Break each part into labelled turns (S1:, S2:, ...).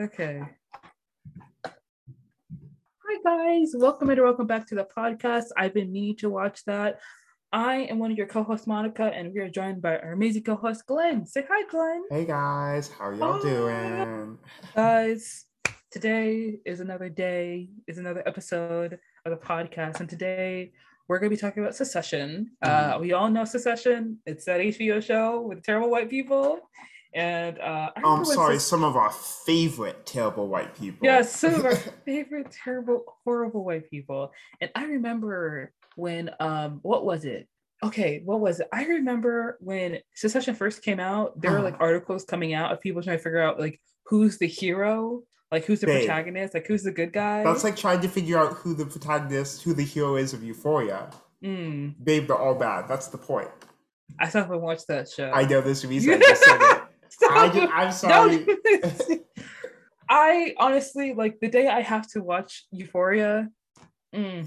S1: Okay. Hi guys, welcome and welcome back to the podcast. I've been meaning to watch that. I am one of your co-hosts, Monica, and we are joined by our amazing co-host, Glenn. Say hi, Glenn.
S2: Hey guys, how are y'all doing?
S1: Guys, today is another day, is another episode of the podcast, and today we're going to be talking about Succession. Uh, we all know Succession. It's that HBO show with terrible white people. And uh, I
S2: I'm sorry,
S1: Suc-
S2: some of our favorite terrible white people.
S1: Yes, some of our favorite terrible, horrible white people. And I remember when um what was it? Okay, what was it? I remember when Succession first came out, there were like articles coming out of people trying to figure out like who's the hero, like who's the
S2: Babe.
S1: protagonist, like who's the good guy.
S2: That's like trying to figure out who the protagonist, who the hero is of Euphoria.
S1: Mm,
S2: Babe, they're all bad. That's the point.
S1: I still haven't watched that show.
S2: I know this reason I just said it. I I'm sorry.
S1: I honestly like the day I have to watch Euphoria. mm,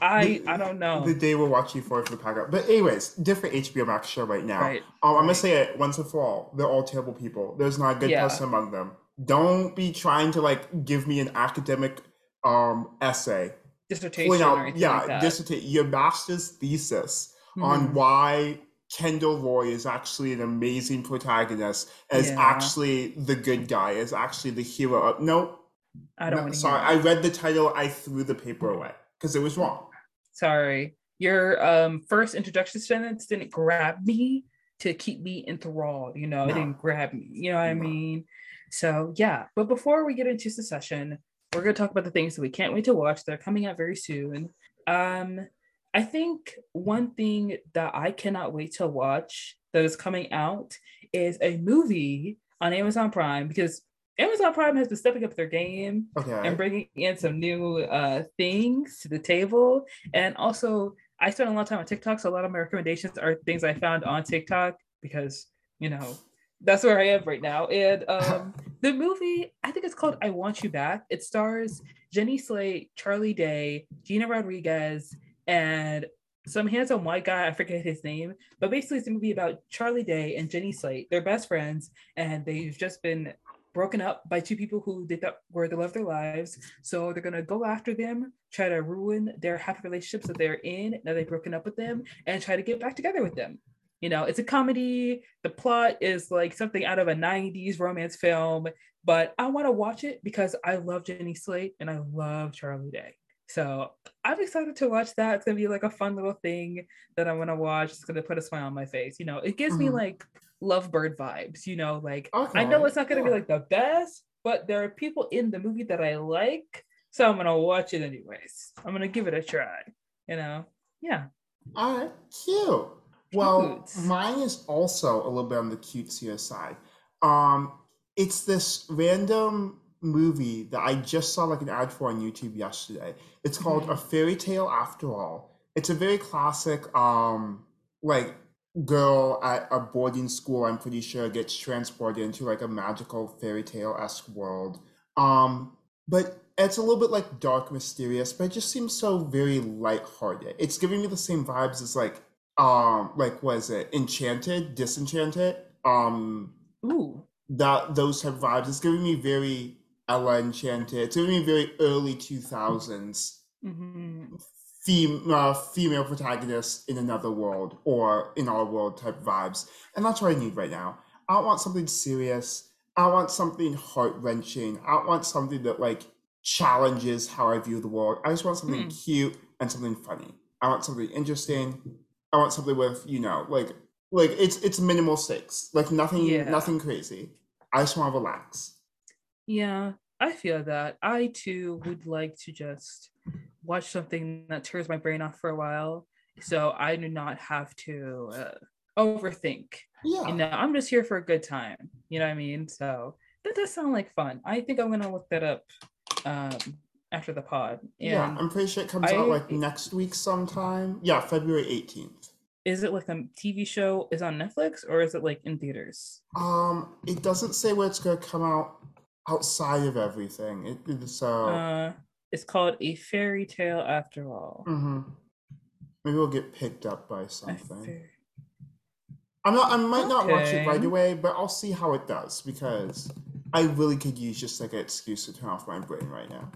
S1: I
S2: The-
S1: I don't know.
S2: The day we're watching Euphoria for the podcast. But anyways, different HBO Max show right now.
S1: Right.
S2: Um, I'm gonna say it once and for all. They're all terrible people. There's not a good
S1: Yeah.
S2: person among them. Don't be trying to like give me an academic um essay
S1: dissertation
S2: out,
S1: anything
S2: yeah,
S1: like that.
S2: dissertate your master's thesis on
S1: Mhm.
S2: why Kendall Roy is actually an amazing protagonist, is
S1: Yeah.
S2: actually the good guy, is actually the hero. Of, no,
S1: I don't
S2: no,
S1: want to
S2: sorry, I read the title, I threw the paper away because it was wrong.
S1: Sorry. Your um first introduction sentence didn't grab me to keep me enthralled, you know, it didn't grab me, you know what I mean? So yeah, but before we get into Succession, we're gonna talk about the things that we can't wait to watch. They're coming out very soon. Um, I think one thing that I cannot wait to watch that is coming out is a movie on Amazon Prime because Amazon Prime has been stepping up their game
S2: Okay.
S1: and bringing in some new uh, things to the table. And also, I spend a lot of time on TikTok, so a lot of my recommendations are things I found on TikTok because you know that's where I am right now. And um, the movie, I think it's called "I Want You Back." It stars Jenny Slate, Charlie Day, Gina Rodriguez, and some handsome white guy. I forget his name, but basically, it's a movie about Charlie Day and Jenny Slate. They're best friends, and they've just been broken up by two people who they thought were the love of their lives. So they're gonna go after them, try to ruin their happy relationships that they're in. Now they've broken up with them, and try to get back together with them. You know, it's a comedy. The plot is like something out of a 90s romance film, but I want to watch it because I love Jenny Slate and I love Charlie Day. So I'm excited to watch that. It's gonna be like a fun little thing that I want to watch. It's gonna put a smile on my face. You know, it gives me
S2: Mhm.
S1: like lovebird vibes, you know, like I know it's not gonna be like the best, but there are people in the movie that I like. So I'm gonna watch it anyways. I'm gonna give it a try. You know? Yeah.
S2: All right, cute. Well,
S1: Cute.
S2: mine is also a little bit on the cutesier side. Um, it's this random movie that I just saw like an ad for on YouTube yesterday. It's called
S1: Mhm.
S2: A Fairy Tale After All. It's a very classic, um, like girl at a boarding school. I'm pretty sure gets transported into like a magical fairy tale esque world. Um, but it's a little bit like dark, mysterious, but it just seems so very lighthearted. It's giving me the same vibes as like um like was it Enchanted, Disenchanted? Um
S1: Ooh.
S2: that those type of vibes. It's giving me very Ella Enchanted. It's giving me very early two thousands
S1: hmm
S2: fem- uh, female protagonist in another world or in our world type vibes. And that's what I need right now. I want something serious. I want something heart wrenching. I want something that like challenges how I view the world. I just want something
S1: Hmm.
S2: cute and something funny. I want something interesting. I want something with, you know, like like it's it's minimal stakes. Like nothing
S1: Yeah.
S2: nothing crazy. I just want to relax.
S1: Yeah, I feel that. I too would like to just watch something that turns my brain off for a while. So I do not have to uh, overthink.
S2: Yeah.
S1: You know, I'm just here for a good time. You know what I mean? So that does sound like fun. I think I'm gonna look that up um after the pod. And
S2: yeah, I'm pretty sure it comes
S1: I-
S2: out like next week sometime. Yeah, February 18th.
S1: is it like a TV show is on Netflix or is it like in theaters?
S2: Um, it doesn't say where it's gonna come out outside of everything. It, it's so
S1: Uh it's called A Fairy Tale After All.
S2: mhm. maybe we'll get picked up by something. I'm not. I might not watch it right
S1: Okay.
S2: away, but I'll see how it does because I really could use just like an excuse to turn off my brain right now.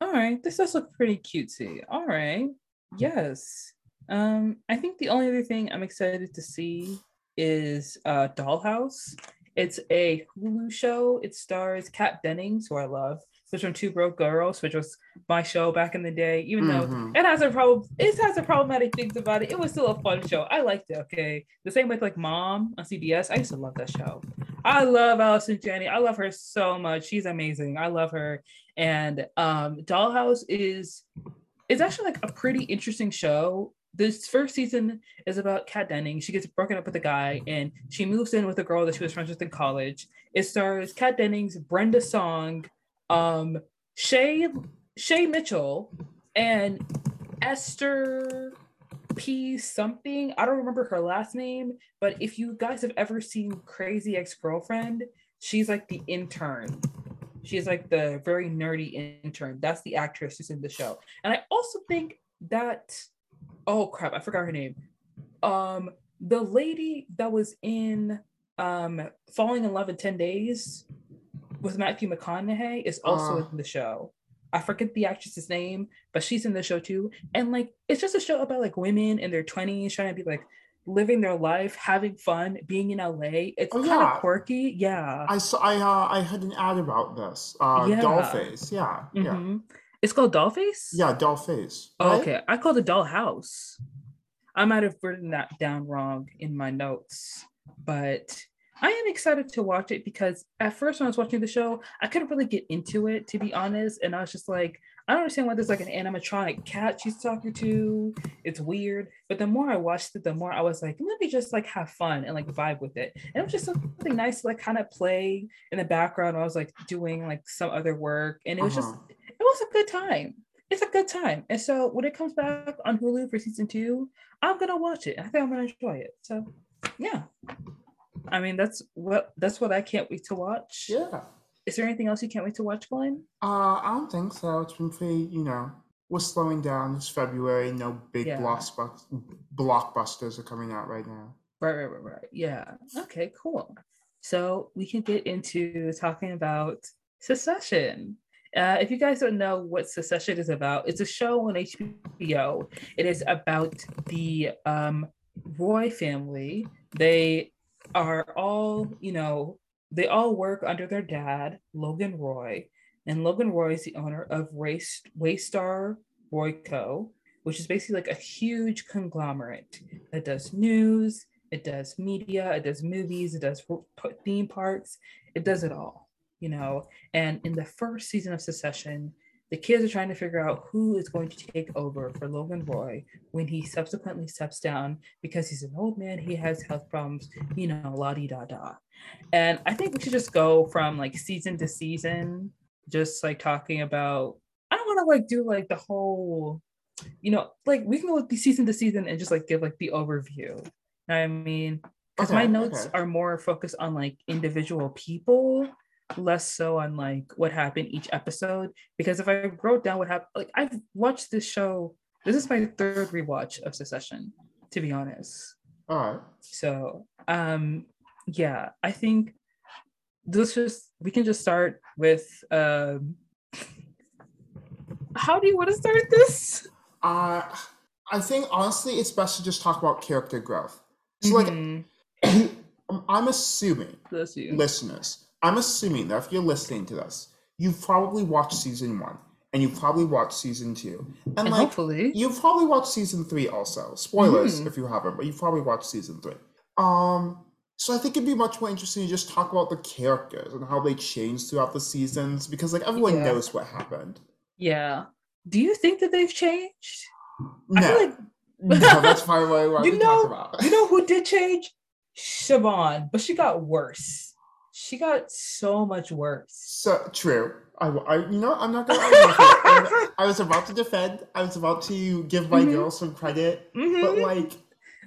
S1: All right, this does look pretty cutesy. All right, yes. Um, I think the only other thing I'm excited to see is uh, Dollhouse. It's a Hulu show. It stars Kat Dennings, who I love, which from Two Broke Girls, which was my show back in the day. Even
S2: Mhm.
S1: though it has a problem, it has a problematic things about it. It was still a fun show. I liked it. Okay, the same with like Mom on CBS. I used to love that show. I love Allison Janney. I love her so much. She's amazing. I love her. And um, Dollhouse is is actually like a pretty interesting show. This first season is about Kat Denning. She gets broken up with a guy and she moves in with a girl that she was friends with in college. It stars Kat Dennings, Brenda Song, um, Shay Shay Mitchell, and Esther P something. I don't remember her last name, but if you guys have ever seen Crazy Ex-Girlfriend, she's like the intern. She's like the very nerdy intern. That's the actress who's in the show. And I also think that oh crap, I forgot her name. Um the lady that was in um Falling in Love in 10 Days with Matthew McConaughey is also
S2: Uh.
S1: in the show. I forget the actress's name, but she's in the show too. And like it's just a show about like women in their 20s trying to be like living their life, having fun, being in LA. It's
S2: Oh,
S1: kind
S2: yeah.
S1: of quirky. Yeah.
S2: I saw. I uh, I had an ad about this. Uh,
S1: Yeah.
S2: Dollface. Yeah. Yeah.
S1: It's called Dollface?
S2: Yeah. Dollface.
S1: Oh, okay. I called it Dollhouse. I might have written that down wrong in my notes, but I am excited to watch it because at first when I was watching the show, I couldn't really get into it to be honest, and I was just like, I don't understand why there's like an animatronic cat she's talking to. It's weird, but the more I watched it, the more I was like, let me just like have fun and like vibe with it. And it was just something nice to like kind of play in the background. While I was like doing like some other work, and it was just
S2: Uh-huh.
S1: Was a good time. It's a good time. And so when it comes back on Hulu for season two, I'm gonna watch it. I think I'm gonna enjoy it. So yeah. I mean that's what that's what I can't wait to watch.
S2: Yeah.
S1: Is there anything else you can't wait to watch, Glenn?
S2: Uh, I don't think so. It's been pretty. You know, we're slowing down. It's February. No big
S1: Yeah.
S2: blockbusters. Blockbusters are coming out right now.
S1: Right, right, right, right. Yeah. Okay, cool. So we can get into talking about Succession. Uh, if you guys don't know what Succession is about, it's a show on HBO. It is about the um, Roy family. They are all, you know, they all work under their dad, Logan Roy. And Logan Roy is the owner of Waystar Royco, which is basically like a huge conglomerate that does news, it does media, it does movies, it does theme parks, it does it all, you know. And in the first season of Succession, the kids are trying to figure out who is going to take over for Logan Roy when he subsequently steps down because he's an old man, he has health problems, you know, la di da da. And I think we should just go from like season to season, just like talking about. I don't want to like do like the whole, you know, like we can go with the season to season and just like give like the overview. I mean, because my notes
S2: okay.
S1: are more focused on like individual people, less so on like what happened each episode. Because if I wrote down what happened, like I've watched this show. This is my third rewatch of Succession, to be honest.
S2: All right.
S1: So, um, yeah, I think let's just we can just start with um. How do you want to start this?
S2: Uh, I think honestly, it's best to just talk about character growth. So, like,
S1: Mhm.
S2: um, I'm assuming listeners, I'm assuming that if you're listening to this, you've probably watched season one and you've probably watched season two. And,
S1: And
S2: like,
S1: hopefully,
S2: you've probably watched season three also. Spoilers
S1: Mhm.
S2: if you haven't, but you've probably watched season three. Um, so I think it'd be much more interesting to just talk about the characters and how they changed throughout the seasons because like everyone
S1: Yeah.
S2: knows what happened.
S1: yeah. Do you think that they've changed?
S2: No,
S1: I feel like
S2: no, that's probably what I wanted
S1: You
S2: to
S1: know-
S2: talk about.
S1: you know who did change? Siobhan, but she got worse. She got so much worse.
S2: So true. I, I you know, I'm not gonna. I was about to defend. I was about to give my
S1: Mhm.
S2: girl some credit, but
S1: Mhm.
S2: like,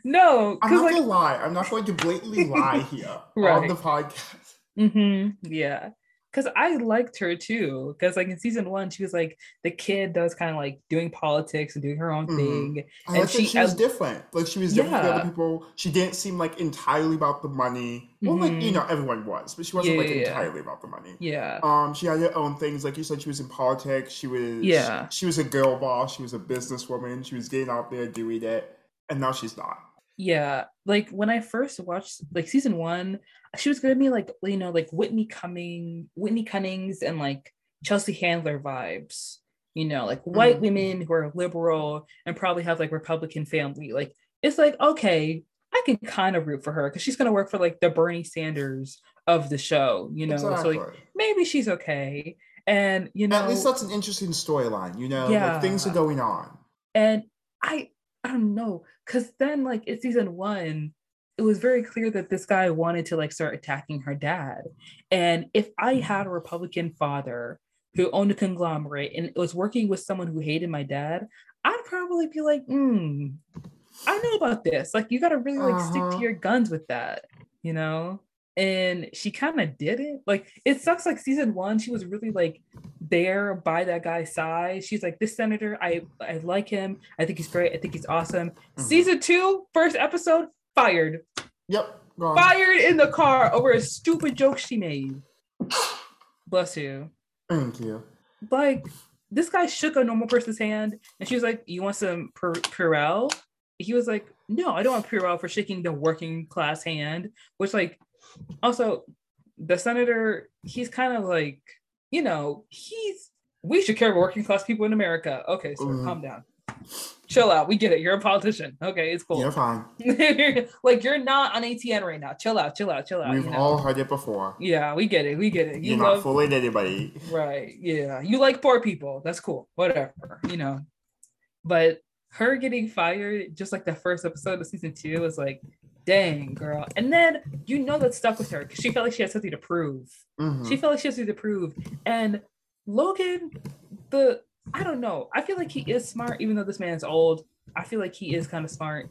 S1: No,
S2: I'm not
S1: like,
S2: gonna lie. I'm not going to blatantly lie here on the podcast.
S1: hmm yeah. Because I liked her too. Because like in season one, she was like the kid that was kind of like doing politics and doing her own
S2: Mhm.
S1: thing.
S2: I
S1: And she-
S2: she was
S1: I-
S2: different. Like she was different from the other people. She didn't seem like entirely about the money. Well, like you
S1: Mhm.
S2: know, everyone was, but she wasn't
S1: Yeah,
S2: like
S1: yeah, yeah.
S2: entirely about the money.
S1: Yeah,
S2: Um, she had her own things. Like you said, she was in politics. She was
S1: Yeah.
S2: She was a girl boss. She was a businesswoman. She was getting out there doing it, and now she's not.
S1: yeah. Like when I first watched like season one, she was giving me like you know like Whitney Cumming, Whitney Cummings, and like Chelsea Handler vibes. You know, like white
S2: Mhm.
S1: women who are liberal and probably have like Republican family. Like it's like okay, I can kind of root for her because she's gonna work for like the Bernie Sanders of the show. You know, so like maybe she's okay. And you know,
S2: At least that's an interesting storyline. You know,
S1: Yeah.
S2: like things are going on.
S1: and I I don't know, cause then like in season one, it was very clear that this guy wanted to like start attacking her dad. And if I had a Republican father who owned a conglomerate and was working with someone who hated my dad, I'd probably be like, hmm, I know about this. Like you gotta really like stick
S2: Uh-huh.
S1: to your guns with that, you know? And she kind of did it. Like it sucks like season one, she was really like there by that guy's side. She's like, this senator, I I like him. I think he's great. I think he's awesome.
S2: Mhm.
S1: Season two, first episode, fired.
S2: Yep. Gone.
S1: Fired in the car over a stupid joke she made. Bless you.
S2: Thank you.
S1: Like this guy shook a normal person's hand and she was like, You want some Pur- Purell? He was like, No, I don't want Purell for shaking the working class hand, which like also the senator, he's kind of like, you know, he's we should care about working class people in America. Okay, sir,
S2: Mhm.
S1: calm down. Chill out. We get it. You're a politician. Okay, it's cool.
S2: You're fine.
S1: like you're not on ATN right now. Chill out, chill out, chill out.
S2: We've
S1: you know?
S2: all heard it before.
S1: yeah, we get it. We get it. You
S2: You're
S1: love
S2: not fooling anybody.
S1: right. Yeah. You like poor people. That's cool. Whatever, you know. But her getting fired just like the first episode of season two was like, dang, girl. And then you know that stuck with her because she felt like she had something to prove.
S2: Mhm.
S1: She felt like she had something to prove. And Logan, the I don't know. I feel like he is smart, even though this man's old. I feel like he is kind of smart.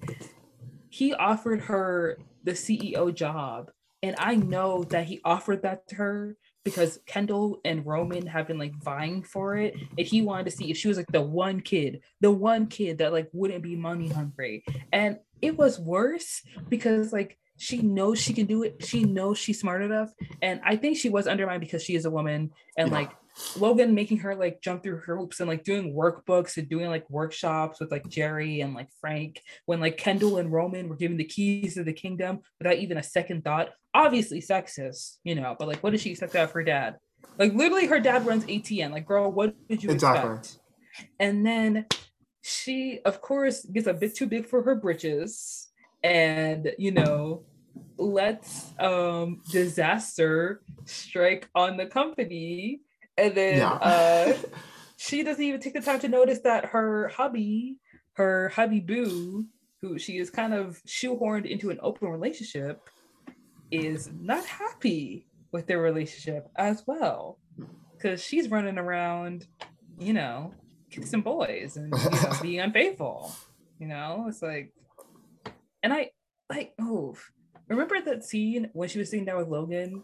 S1: He offered her the CEO job. And I know that he offered that to her because Kendall and Roman have been like vying for it. And he wanted to see if she was like the one kid, the one kid that like wouldn't be money hungry. And it was worse because like she knows she can do it. She knows she's smart enough. And I think she was undermined because she is a woman. And like Logan making her like jump through hoops and like doing workbooks and doing like workshops with like Jerry and like Frank when like Kendall and Roman were given the keys to the kingdom without even a second thought. Obviously sexist, you know, but like what did she expect out of her dad? Like literally her dad runs ATN. Like, girl, what did you
S2: Exactly.
S1: expect? And then she, of course, gets a bit too big for her britches and you know lets um disaster strike on the company and then
S2: Yeah.
S1: uh she doesn't even take the time to notice that her hubby her hubby boo who she is kind of shoehorned into an open relationship is not happy with their relationship as well. Because she's running around you know kissing some boys and you know, being unfaithful you know? It's like and i like oh remember that scene when she was sitting down with logan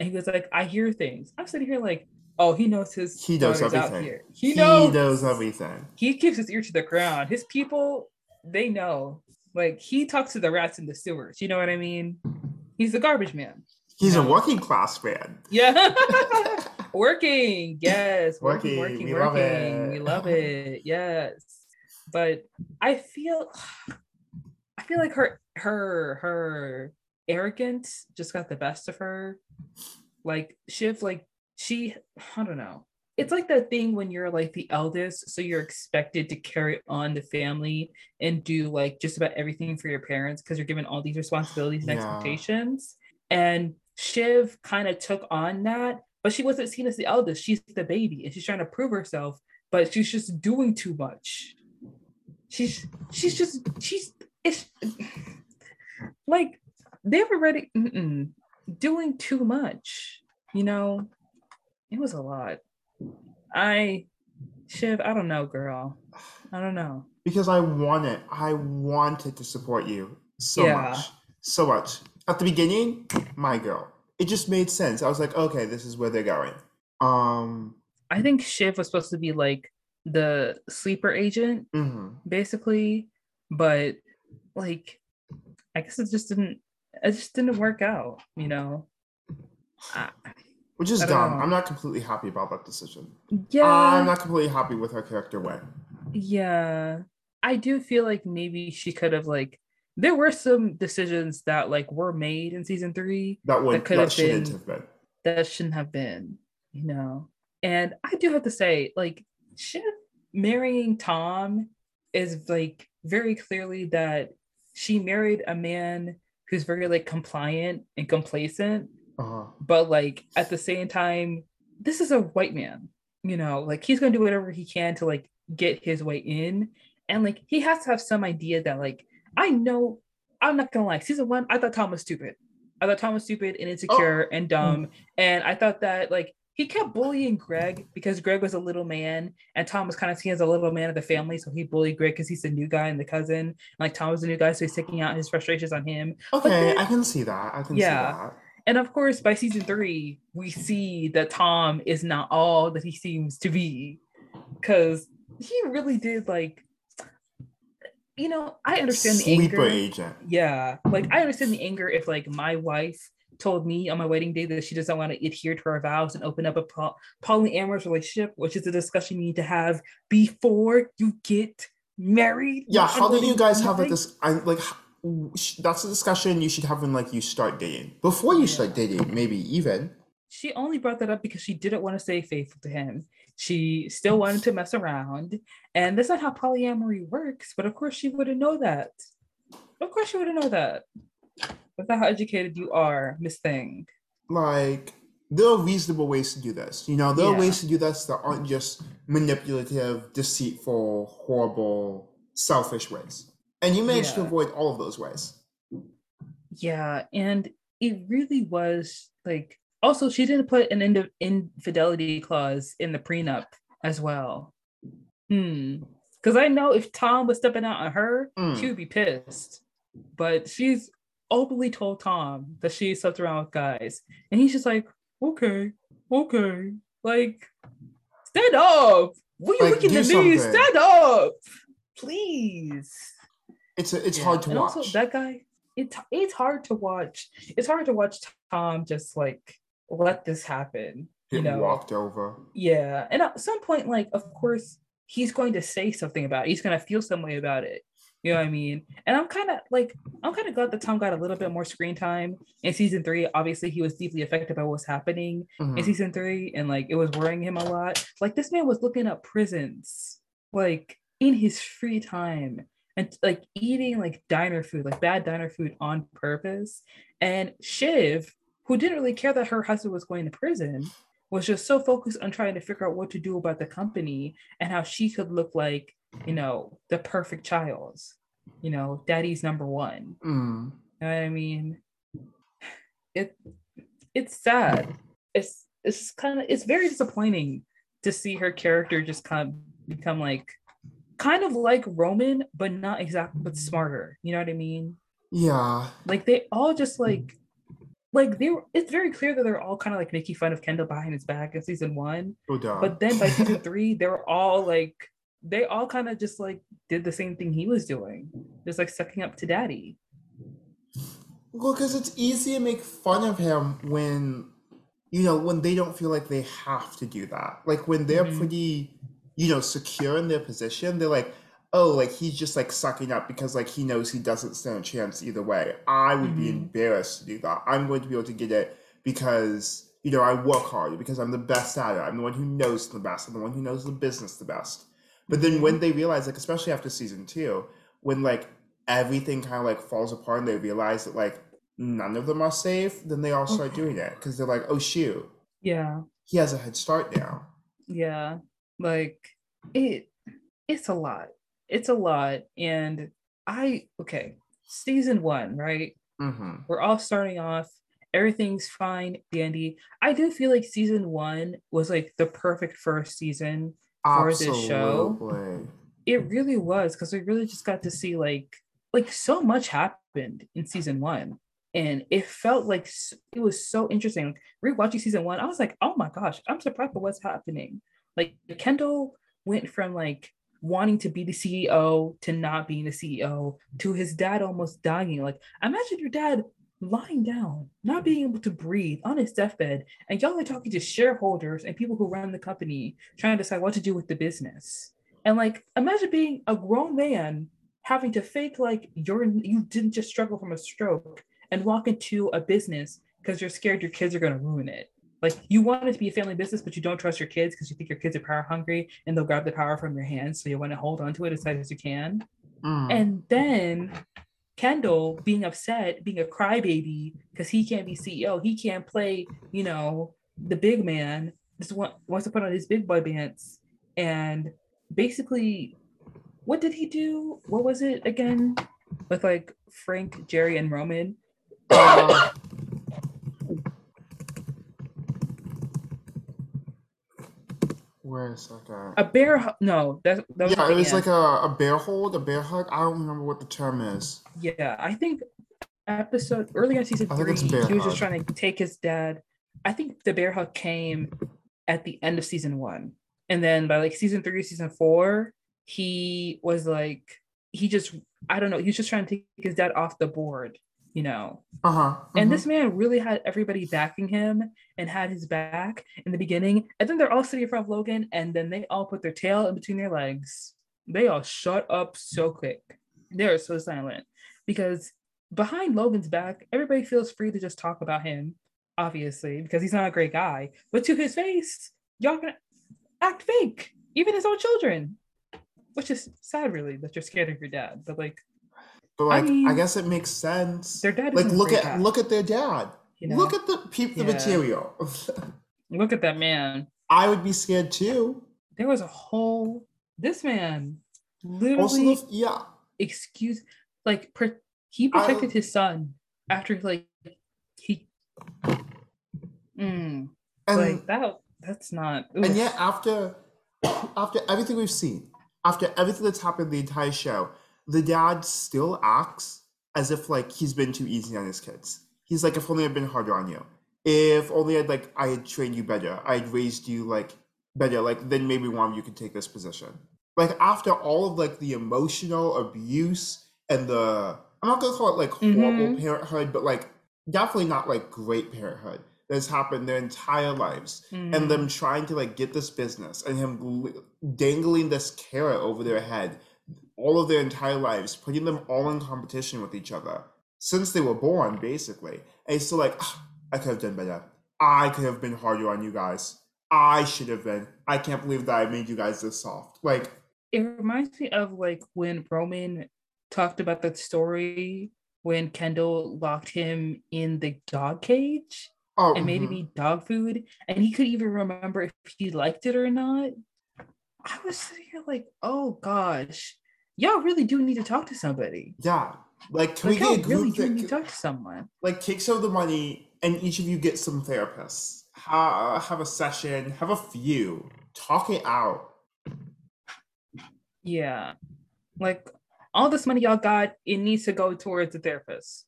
S1: and he was like i hear things. I'm sitting here like oh he knows his
S2: He knows
S1: daughter's out
S2: everything.
S1: here he knows
S2: He knows everything.
S1: he keeps his ear to the ground. His people, they know. Like he talks to the rats in the sewers. You know what I mean? He's the garbage man.
S2: He's a working class man.
S1: Yeah. working. Yes. Working,
S2: Working.
S1: working,
S2: We
S1: working.
S2: love it.
S1: We love it. Yes. But I feel I feel like her her her arrogance just got the best of her. Like Shiv, like she, I don't know. It's like that thing when you're like the eldest, so you're expected to carry on the family and do like just about everything for your parents because you're given all these responsibilities and
S2: Yeah.
S1: expectations. And Shiv kind of took on that, but she wasn't seen as the eldest. She's the baby and she's trying to prove herself, but she's just doing too much. She's she's just she's it's like they've already doing too much. You know, it was a lot. I Shiv, I don't know, girl. I don't know.
S2: Because I want it. I wanted to support you so
S1: Yeah.
S2: much. So much. At the beginning, my girl. it just made sense. I was like, okay, this is where they're going. Um,
S1: I think Shiv was supposed to be like the sleeper agent,
S2: mhm.
S1: basically, but like, I guess it just didn't. It just didn't work out, you know. I,
S2: which is
S1: I don't
S2: dumb.
S1: know.
S2: I'm not completely happy about that decision.
S1: yeah,
S2: I'm not completely happy with her character way.
S1: yeah. I do feel like maybe she could have like. There were some decisions that like were made in season three
S2: That would
S1: That could
S2: that
S1: have
S2: shouldn't
S1: been-
S2: have been.
S1: that shouldn't have been, you know. And I do have to say, like, Shiv marrying Tom is like very clearly that she married a man who's very like compliant and complacent,
S2: Uh-huh.
S1: but like at the same time, this is a white man, you know, like he's gonna do whatever he can to like get his way in. And like he has to have some idea that like I know I'm not gonna lie, season one, I thought Tom was stupid. I thought Tom was stupid and insecure and dumb. And I thought that like he kept bullying Greg because Greg was a little man and Tom was kind of seen as a little man of the family. So he bullied Greg because he's the new guy and the cousin. And, like Tom was the new guy, so he's taking out his frustrations on him.
S2: Okay,
S1: then-
S2: I can see that. I can
S1: Yeah.
S2: see that.
S1: And of course, by season three, we see that Tom is not all that he seems to be. Cause he really did like you know, I understand the
S2: Sleeper
S1: anger.
S2: agent.
S1: Yeah. Like I understand the anger if like my wife told me on my wedding day that she doesn't want to adhere to her vows and open up a po- polyamorous relationship, which is a discussion you need to have before you get married.
S2: Yeah, how do you guys have like this? I like that's a discussion you should have when like you start dating. Before you
S1: Yeah.
S2: start dating, maybe even.
S1: she only brought that up because she didn't want to stay faithful to him. She still wanted to mess around. And that's not how polyamory works. But of course, she wouldn't know that. Of course, she wouldn't know that. That's not how educated you are, Miss Thing.
S2: Like there are reasonable ways to do this. You know, there are
S1: Yeah.
S2: ways to do this that aren't just manipulative, deceitful, horrible, selfish ways. And you managed to avoid all of those ways.
S1: Yeah. And it really was like, also, she didn't put an ind- infidelity clause in the prenup as well. Hmm. Because I know if Tom was stepping out on her,
S2: Mm.
S1: she would be pissed. But she's openly told Tom that she slept around with guys. And he's just like, okay, okay. Like, stand up. What are you
S2: Like,
S1: looking
S2: do
S1: at me? Stand up. Please.
S2: It's a, it's
S1: Yeah,
S2: hard to
S1: and
S2: watch.
S1: Also, that guy, it, it's hard to watch. It's hard to watch Tom just like let this happen. You know,
S2: walked over.
S1: yeah. And at some point, like, of course, he's going to say something about it. He's going to feel some way about it. You know what I mean? And I'm kind of like, I'm kind of glad that Tom got a little bit more screen time in season three. Obviously, he was deeply affected by what was happening
S2: Mhm.
S1: in season three, and like it was worrying him a lot. Like this man was looking up prisons, like in his free time, and like eating like diner food, like bad diner food on purpose. And Shiv, who didn't really care that her husband was going to prison, was just so focused on trying to figure out what to do about the company and how she could look like, you know, the perfect child, you know, daddy's number one.
S2: Mm.
S1: You know what I mean? It it's sad. It's it's kind of it's very disappointing to see her character just kind of become like kind of like Roman, but not exactly but smarter. You know what I mean?
S2: Yeah.
S1: Like they all just like like they were it's very clear that they're all kind of like making fun of Kendall behind his back in season one.
S2: Oh, duh.
S1: But then by season three, they were all like they all kind of just like did the same thing he was doing. Just like sucking up to daddy.
S2: Well, because it's easy to make fun of him when, you know, when they don't feel like they have to do that. Like when they're
S1: Mhm.
S2: pretty, you know, secure in their position, they're like, oh, like he's just like sucking up because like he knows he doesn't stand a chance either way. I would be
S1: Mhm.
S2: embarrassed to do that. I'm going to be able to get it because, you know, I work hard, because I'm the best at it. I'm the one who knows the best. I'm the one who knows the business the best. But then when they realize, like, especially after season two, when like everything kind of like falls apart and they realize that like none of them are safe, then they all start
S1: Okay.
S2: doing it because they're like, oh shoot,
S1: Yeah.
S2: he has a head start now.
S1: Yeah. Like it it's a lot. It's a lot. And I okay, season one, right?
S2: Mm-hmm.
S1: We're all starting off. Everything's fine, dandy. I do feel like season one was like the perfect first season. For this show? It really was because we really just got to see like like so much happened in season one. and it felt like it was so interesting. Rewatching season one, I was like, oh my gosh, I'm surprised by what's happening. Like Kendall went from like wanting to be the CEO to not being the CEO to his dad almost dying. Like, imagine your dad lying down, not being able to breathe on his deathbed, and y'all are talking to shareholders and people who run the company trying to decide what to do with the business. And like, imagine being a grown man having to fake like you're you didn't just struggle from a stroke and walk into a business because you're scared your kids are going to ruin it. Like you want it to be a family business, but you don't trust your kids because you think your kids are power hungry and they'll grab the power from your hands. So you want to hold on to it as tight as you can. Mm. And then Kendall being upset, being a crybaby because he can't be CEO, he can't play, you know, the big man. Just want, wants to put on his big boy pants. And basically, what did he do? What was it again? With like Frank, Jerry, and Roman. Uh,
S2: Where it's like a
S1: a bear. No, that, that
S2: was yeah, it was end. like a, a bear hold, a bear hug. I don't remember what the term is.
S1: Yeah, I think episode early on season three, he was hug. just trying to take his dad. I think the bear hug came at the end of season one, and then by like season three, season four, he was like he just I don't know. He was just trying to take his dad off the board you know.
S2: Uh-huh, uh-huh.
S1: And this man really had everybody backing him and had his back in the beginning. And then they're all sitting in front of Logan, and then they all put their tail in between their legs. They all shut up so quick. They're so silent because behind Logan's back, everybody feels free to just talk about him, obviously, because he's not a great guy. But to his face, y'all gonna act fake, even his own children, which is sad, really, that you're scared of your dad. But like,
S2: but like, I, mean, I guess it makes sense.
S1: Their dad
S2: like look at look at their dad. You know? Look at the peep the yeah. material.
S1: look at that man.
S2: I would be scared too.
S1: There was a whole this man literally also,
S2: yeah
S1: excuse like he protected I, his son after like he mm, and, like that that's not
S2: oof. and yet after after everything we've seen after everything that's happened the entire show the dad still acts as if like he's been too easy on his kids. He's like, if only I'd been harder on you. If only I'd like I had trained you better. I'd raised you like better. Like then maybe one of you could take this position. Like after all of like the emotional abuse and the I'm not gonna call it like horrible mm-hmm. parenthood, but like definitely not like great parenthood that's happened their entire lives mm-hmm. and them trying to like get this business and him dangling this carrot over their head all of their entire lives, putting them all in competition with each other since they were born, basically. And it's still like, ah, I could have done better. I could have been harder on you guys. I should have been. I can't believe that I made you guys this soft. Like,
S1: it reminds me of like when Roman talked about that story when Kendall locked him in the dog cage oh, and made mm-hmm. him eat dog food, and he could even remember if he liked it or not. I was sitting here like, oh gosh, y'all really do need to talk to somebody.
S2: Yeah. Like, can
S1: like,
S2: we get a
S1: really do need to talk to someone?
S2: Like, take some of the money and each of you get some therapists. Ha- have a session, have a few, talk it out.
S1: Yeah. Like, all this money y'all got, it needs to go towards the therapist.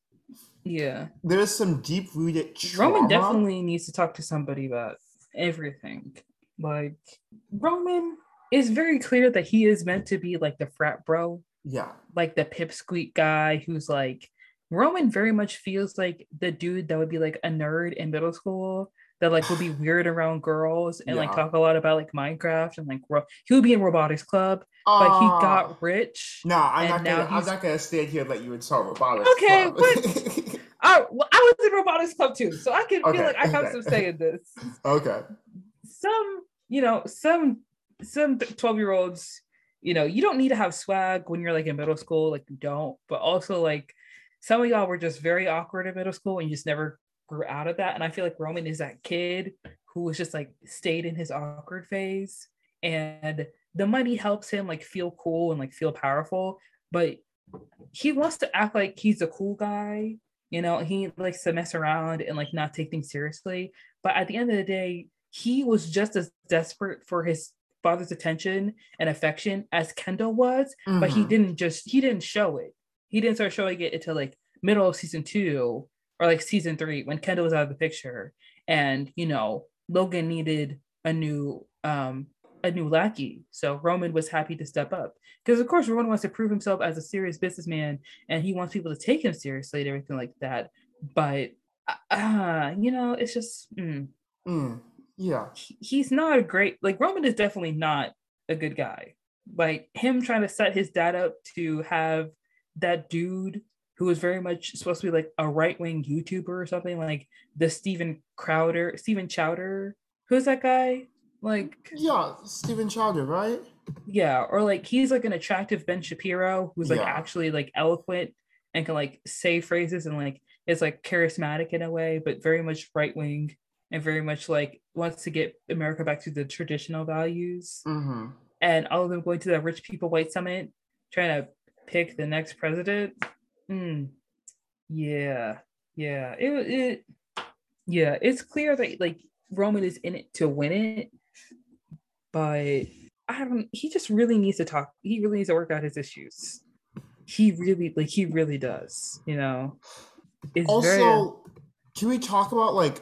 S1: Yeah.
S2: There's some deep rooted trauma.
S1: Roman definitely needs to talk to somebody about everything. Like, Roman it's very clear that he is meant to be like the frat bro.
S2: Yeah.
S1: Like the pipsqueak guy who's like Roman very much feels like the dude that would be like a nerd in middle school that like would be weird around girls and yeah. like talk a lot about like Minecraft and like ro- he would be in robotics club, uh, but he got rich.
S2: No, I'm not gonna I'm not gonna stand here and let you insult robotics.
S1: Okay, club. but I, well, I was in robotics club too, so I can okay, feel like I have okay. some say in this.
S2: Okay.
S1: Some, you know, some some 12 year olds you know you don't need to have swag when you're like in middle school like you don't but also like some of y'all were just very awkward in middle school and you just never grew out of that and i feel like roman is that kid who was just like stayed in his awkward phase and the money helps him like feel cool and like feel powerful but he wants to act like he's a cool guy you know he likes to mess around and like not take things seriously but at the end of the day he was just as desperate for his father's attention and affection as Kendall was, mm-hmm. but he mm-hmm. didn't just he didn't show it. He didn't start showing it until like middle of season two or like season three when Kendall was out of the picture, and you know Logan needed a new um a new lackey. So Roman was happy to step up because, of course, Roman wants to prove himself as a serious businessman and he wants people to take him seriously and everything like that. But, uh, you know, it's just, mm,
S2: Mm, yeah.
S1: he- he's not a great, like, Roman is definitely not a good guy. Like, him trying to set his dad up to have that dude who was very much supposed to be like a right wing YouTuber or something, like the Steven Crowder, Steven Chowder. Who's that guy? Like,
S2: Yeah, Steven Chowder, right?
S1: yeah, or like he's like an attractive Ben Shapiro who's like
S2: Yeah.
S1: actually like eloquent and can like say phrases and like is like charismatic in a way, but very much right wing and very much like wants to get America back to the traditional values.
S2: Mm-hmm.
S1: And all of them going to the Rich People White Summit, trying to pick the next president. Mm, yeah, yeah, it it yeah, it's clear that like Roman is in it to win it, but I don't. He just really needs to talk. He really needs to work out his issues. He really like he really does. You know, it's
S2: Also,
S1: very
S2: can we talk about like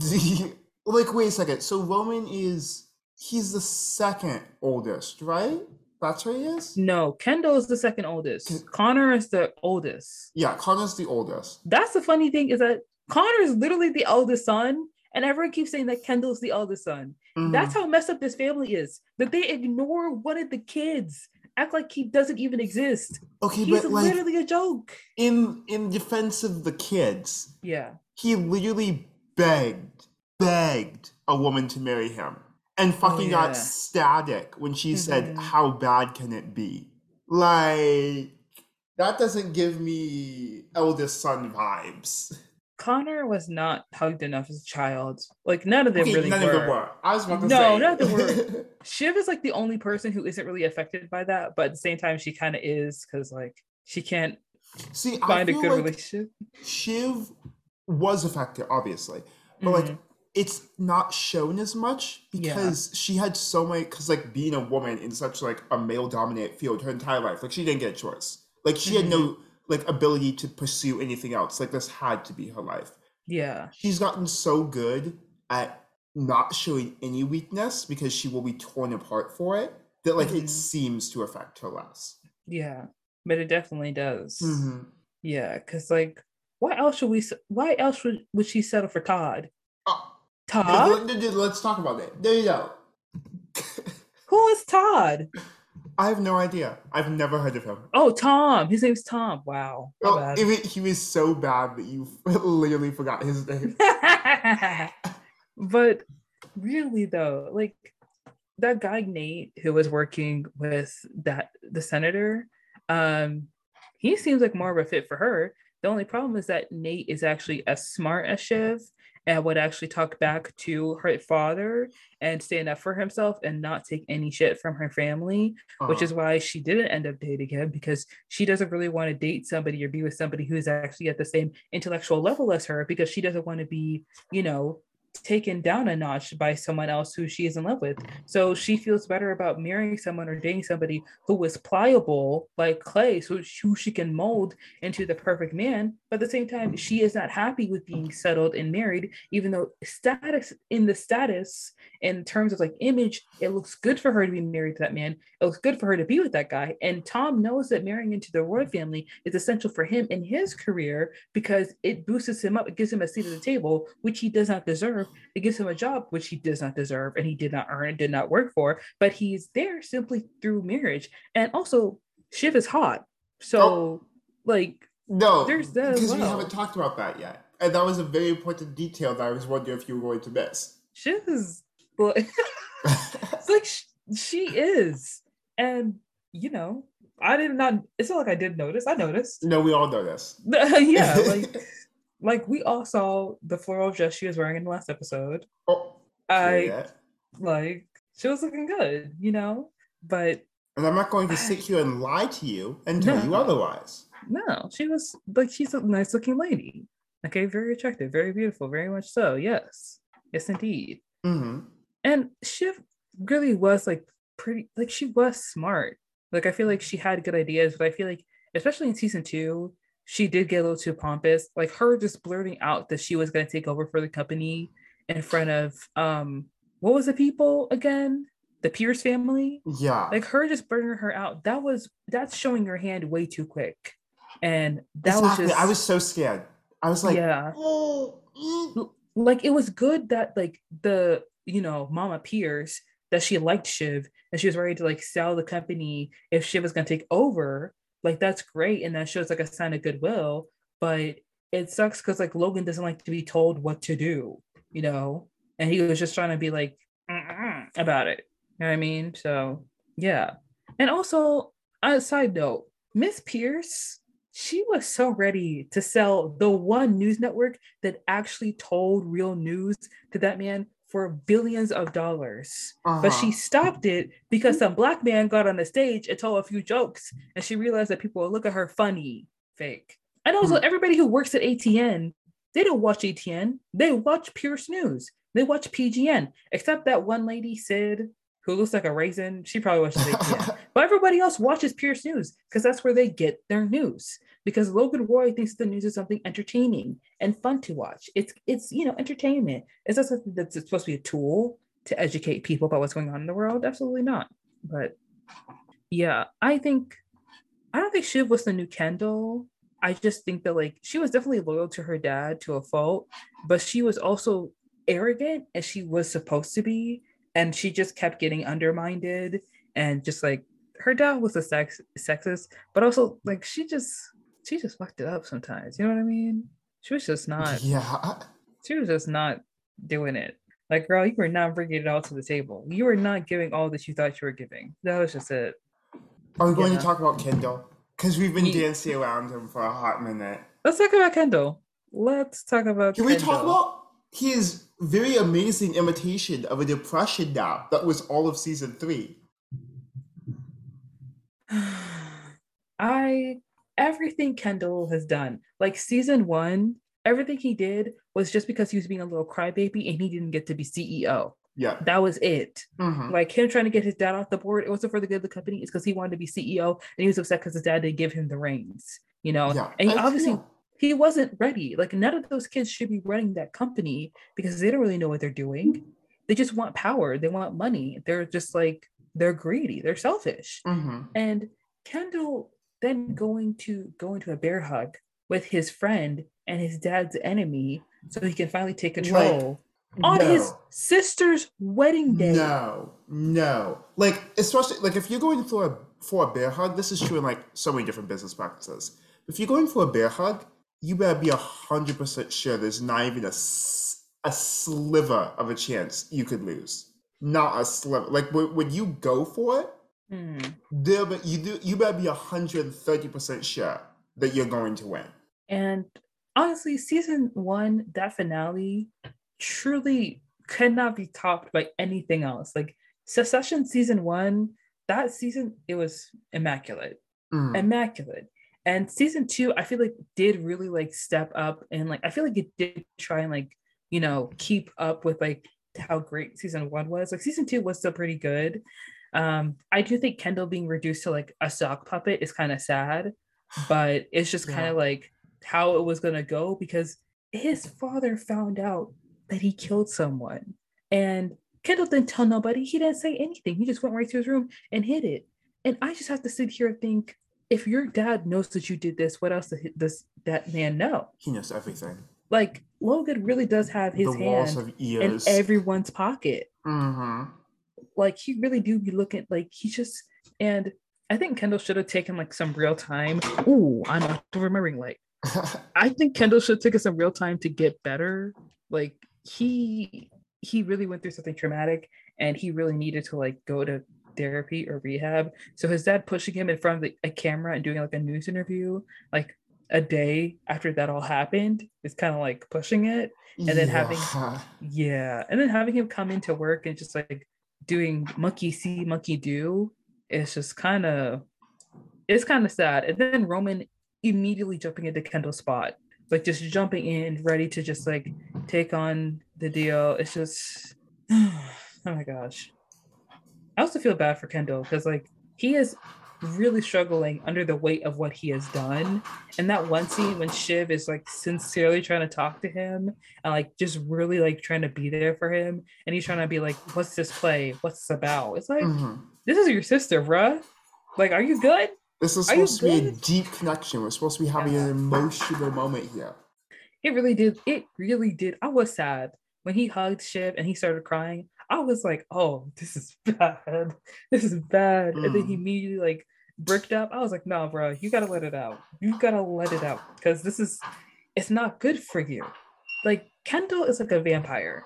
S2: like? Wait a second. So Roman is he's the second oldest, right? That's what he is.
S1: no. Kendall is the second oldest. Connor is the oldest.
S2: Yeah, Connor's the oldest.
S1: That's the funny thing is that Connor is literally the eldest son, and everyone keeps saying that Kendall's the eldest son.
S2: Mhm.
S1: That's how messed up this family is. That they ignore one of the kids, act like he doesn't even exist.
S2: okay,
S1: He's
S2: but like
S1: literally a joke.
S2: in in defense of the kids,
S1: Yeah.
S2: he literally begged begged a woman to marry him and fucking
S1: Oh, yeah.
S2: got static when she said
S1: Mhm.
S2: how bad can it be like that doesn't give me eldest son vibes
S1: Connor was not hugged enough as a child. Like none of them
S2: okay,
S1: really
S2: none
S1: were.
S2: of them were i was about to
S1: No,
S2: say
S1: none of them were. Shiv is like the only person who isn't really affected by that, but at the same time, she kind of is because like she can't
S2: see
S1: find a good
S2: like
S1: relationship.
S2: shiv was affected obviously but like
S1: Mhm.
S2: it's not shown as much
S1: Yeah.
S2: because she had so many because like being a woman in such like a male dominated field her entire life like she didn't get a choice like she had
S1: Mm-hmm.
S2: no like ability to pursue anything else like this had to be her life
S1: yeah,
S2: she's gotten so good at not showing any weakness because she will be torn apart for it that like
S1: Mhm.
S2: it seems to affect her less
S1: yeah, but it definitely does.
S2: Mhm.
S1: Yeah, because like, why else should we? Why else would, would she settle for Todd?
S2: Oh,
S1: Todd?
S2: let- let- let's talk about that. there you go
S1: Who is Todd?
S2: i have no idea i've never heard of him
S1: Oh, Tom. His name's Tom. Wow. my
S2: Well, it, he was so bad that you literally forgot his name.
S1: but really though like that guy nate who was working with that the senator um he seems like more of a fit for her the only problem is that nate is actually as smart as shiv and would actually talk back to her father and stand up for himself and not take any shit from her family which
S2: Uh-huh.
S1: is why she didn't end up dating him because she doesn't really want to date somebody or be with somebody who's actually at the same intellectual level as her because she doesn't want to be, you know, taken down a notch by someone else who she is in love with. So she feels better about marrying someone or dating somebody who is pliable like clay, so who she can mold into the perfect man. But at the same time, she is not happy with being settled and married, even though status in the status in terms of like image, it looks good for her to be married to that man. It looks good for her to be with that guy. And Tom knows that marrying into the royal family is essential for him in his career because it boosts him up. It gives him a seat at the table, which he does not deserve. It gives him a job, which he does not deserve and he did not earn, did not work for. But he's there simply through marriage. And also, Shiv is hot. So,
S2: Oh.
S1: like,
S2: No,
S1: There's that as
S2: because we haven't talked about that yet, and that was a very important detail that I was wondering if you were going to miss.
S1: Shiv is like, it's like sh- she is. And, you know, I did not, it's not like I did notice. I noticed.
S2: no, we all know this.
S1: yeah, like like we all saw the floral dress she was wearing in the last episode.
S2: Oh,
S1: I
S2: yeah.
S1: like she was looking good, you know. But
S2: And I'm not going to sit here and lie to you and tell you otherwise.
S1: no, she was like she's a nice looking lady. Okay, very attractive, very beautiful, very much so. Yes, yes, indeed.
S2: hmm
S1: And Shiv really was like pretty, like she was smart. Like I feel like she had good ideas, but I feel like especially in season two, she did get a little too pompous. Like her just blurting out that she was going to take over for the company in front of um what was the people again? The Pierce family.
S2: Yeah.
S1: Like her just blurting her out. That was that's showing your hand way too quick. And that exactly. was just
S2: I was so scared. I was like,
S1: yeah. like it was good that like the you know Mama Pierce that she liked Shiv and she was ready to like sell the company if Shiv was gonna take over. Like that's great and that shows like a sign of goodwill. But it sucks because like Logan doesn't like to be told what to do, you know, and he was just trying to be like about it. You know what I mean? So yeah. And also, a side note, Miss Pierce, she was so ready to sell the one news network that actually told real news to that man for billions of dollars. Uh-huh. But she uh-huh. stopped it because some black man got on the stage and told a few jokes, and she realized that people would look at her funny, fake. And also, mm-hmm. everybody who works at ATN, they don't watch ATN, they watch Pierce News, they watch PGM, except that one lady, Sid, who looks like a raisin. She probably watches ATN. but everybody else watches Pierce News because that's where they get their news. Because Logan Roy thinks the news is something entertaining and fun to watch. It's it's you know entertainment. Is that something that's supposed to be a tool to educate people about what's going on in the world? Absolutely not. But yeah, I think I don't think Shiv was the new Kendall. I just think that like she was definitely loyal to her dad to a fault, but she was also arrogant as she was supposed to be and she just kept getting undermined and just like her dad was a sex sexist, but also like she just she just fucked it up sometimes. You know what I mean? She was just not.
S2: Yeah.
S1: She was just not doing it. Like, girl, you were not bringing it all to the table. You were not giving all that you thought you were giving. That was just it.
S2: Are we going yeah. to talk about Kendall? Because we've been he, dancing around him for a hot minute.
S1: Let's talk about Kendall. Let's talk about.
S2: Can Kendall. we talk about his very amazing imitation of a depression now that was all of season three.
S1: I everything Kendall has done, like season one, everything he did was just because he was being a little crybaby and he didn't get to be CEO.
S2: Yeah.
S1: That was it. Mm-hmm. Like him trying to get his dad off the board, it wasn't for the good of the company, it's because he wanted to be CEO and he was upset because his dad didn't give him the reins, you know? Yeah. And he obviously he wasn't ready. Like none of those kids should be running that company because they don't really know what they're doing. They just want power. They want money. They're just like they're greedy. They're selfish. Mm-hmm. And Kendall then going to go into a bear hug with his friend and his dad's enemy so he can finally take control like, on no. his sister's wedding day.
S2: No, no. Like especially like if you're going for a for a bear hug, this is true in like so many different business practices. If you're going for a bear hug, you better be a hundred percent sure there's not even a a sliver of a chance you could lose. Not a sliver. Like when, when you go for it, mm. there but you do you better be a hundred and thirty percent sure that you're going to win.
S1: And honestly, season one, that finale truly could not be topped by anything else. Like Succession season one, that season it was immaculate. Mm. Immaculate and season two i feel like did really like step up and like i feel like it did try and like you know keep up with like how great season one was. Like season two was still pretty good. Um i do think kendall being reduced to like a sock puppet is kind of sad but it's just kind of yeah. like how it was going to go because his father found out that he killed someone. And kendall didn't tell nobody. He didn't say anything. He just went right to his room and hid it. And i just have to sit here and think if your dad knows that you did this, what else does that man know?
S2: He knows everything.
S1: Like Logan really does have his the hand in everyone's pocket. Mm-hmm. Like he really do be looking like he just and I think Kendall should have taken like some real time. Ooh, I'm not remembering like I think Kendall should take us some real time to get better. Like he he really went through something traumatic and he really needed to like go to therapy or rehab. So his dad pushing him in front of the, a camera and doing like a news interview, like a day after that all happened, is kind of like pushing it. And then yeah. having, yeah, and then having him come into work and just like doing monkey see, monkey do, it's just kind of, it's kind of sad. And then Roman immediately jumping into Kendall's spot, like just jumping in, ready to just like take on the deal. It's just, oh my gosh. I also feel bad for Kendall because like he is really struggling under the weight of what he has done. And that one scene when Shiv is like sincerely trying to talk to him and like just really like trying to be there for him. And he's trying to be like, what's this play? What's this about? It's like, mm-hmm. this is your sister, bruh. Like, are you good?
S2: This is supposed to be a deep connection. We're supposed to be having yeah. an emotional moment here.
S1: It really did. It really did. I was sad when he hugged Shiv and he started crying. I was like, oh, this is bad. This is bad. Mm. And then he mm. immediately like bricked up. I was like, no, bro, you gotta let it out. You gotta let it out because this is it's not good for you. Like Kendall is like a vampire.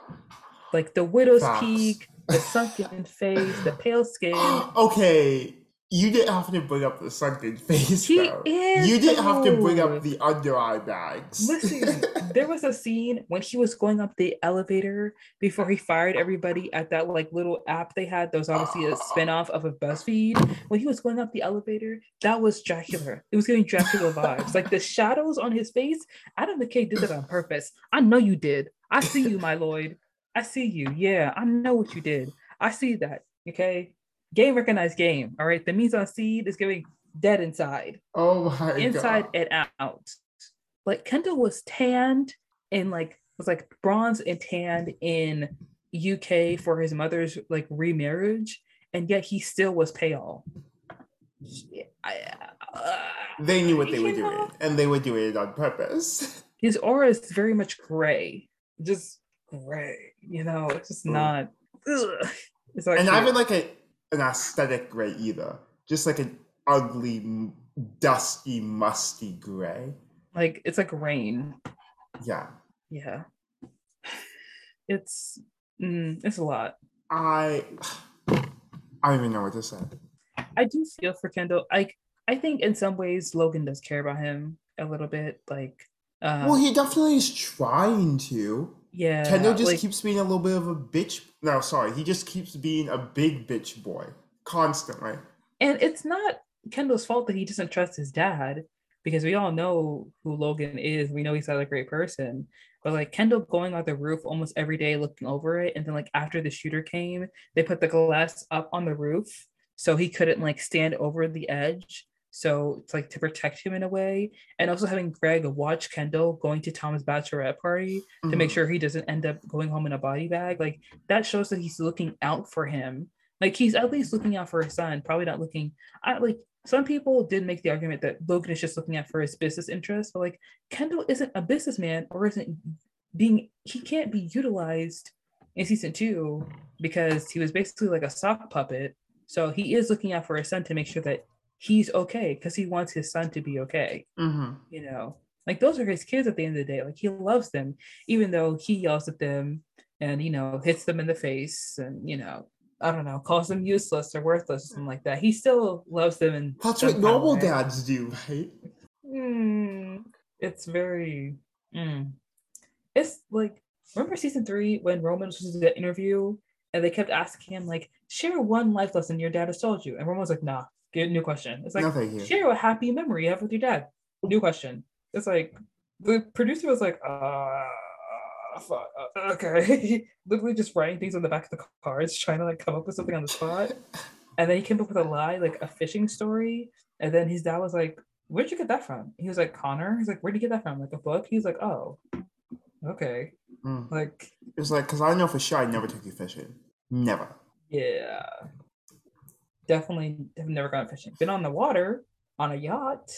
S1: Like the widow's peak, the sunken face, the pale skin.
S2: okay, you didn't have to bring up the sunken face. He though. Is, you didn't have to bring up the under eye bags.
S1: Listen, there was a scene when he was going up the elevator before he fired everybody at that like little app they had. That was obviously a spinoff of a BuzzFeed. When he was going up the elevator, that was Dracula. It was giving Dracula vibes. Like the shadows on his face. Adam McKay did that on purpose. I know you did. I see you, my Lloyd. I see you. Yeah, I know what you did. I see that. Okay game recognized game. All right. The mise en scene is giving dead inside.
S2: Oh my
S1: inside God. and out. Like Kendall was tanned in like was like bronze and tanned in UK for his mother's like remarriage, and yet he still was pale.
S2: I, uh, they knew what they were know? doing, and they were doing it on purpose.
S1: His aura is very much gray, just gray. You know, it's just not. Ugh.
S2: It's like, and I even like a an aesthetic gray either. Just like an ugly, dusty, musty gray.
S1: Like it's like rain.
S2: Yeah.
S1: Yeah. It's mm, it's a lot.
S2: I I don't even know what to say.
S1: I do feel for Kendall. Like I think in some ways Logan does care about him a little bit. Like
S2: uh, well, he definitely is trying to.
S1: Yeah.
S2: Kendall just like, keeps being a little bit of a bitch. No, sorry. He just keeps being a big bitch boy constantly.
S1: And it's not Kendall's fault that he doesn't trust his dad because we all know who Logan is. We know he's not a great person. But like Kendall going on the roof almost every day looking over it. And then like after the shooter came, they put the glass up on the roof so he couldn't like stand over the edge. So it's like to protect him in a way. And also having Greg watch Kendall going to Tom's bachelorette party mm-hmm. to make mm-hmm. sure he doesn't end up going home in a body bag. Like that shows that he's looking out for him. Like he's at least looking out for his son, probably not looking I like some people did make the argument that Logan is just looking out for his business interests, but like Kendall isn't a businessman or isn't being he can't be utilized in season two because he was basically like a sock puppet. So he is looking out for his son to make sure that he's okay because he wants his son to be okay.
S2: Mm-hmm.
S1: You know, like those are his kids at the end of the day. Like he loves them, even though he yells at them and you know hits them in the face and you know I don't know calls them useless or worthless or something like that. He still loves them and
S2: that's what normal way. dads do, right?
S1: Mm, it's very. Mm. It's like remember season three when Roman was supposed to do that interview and they kept asking him like share one life lesson your dad has told you and Roman was like nah Get new question. It's like no, share a happy memory you have with your dad. New question. It's like the producer was like, uh, fuck, okay. Literally just writing things on the back of the cards, trying to like come up with something on the spot. And then he came up with a lie, like a fishing story. And then his dad was like, Where'd you get that from? He was like, Connor. He's like, Where'd you get that from? Like a book? He's like, Oh, okay. Mm. Like
S2: it's like because I know for sure I never took you fishing. Never.
S1: Yeah definitely have never gone fishing. Been on the water on a yacht.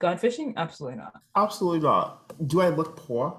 S1: Gone fishing? Absolutely not.
S2: Absolutely not. Do I look poor?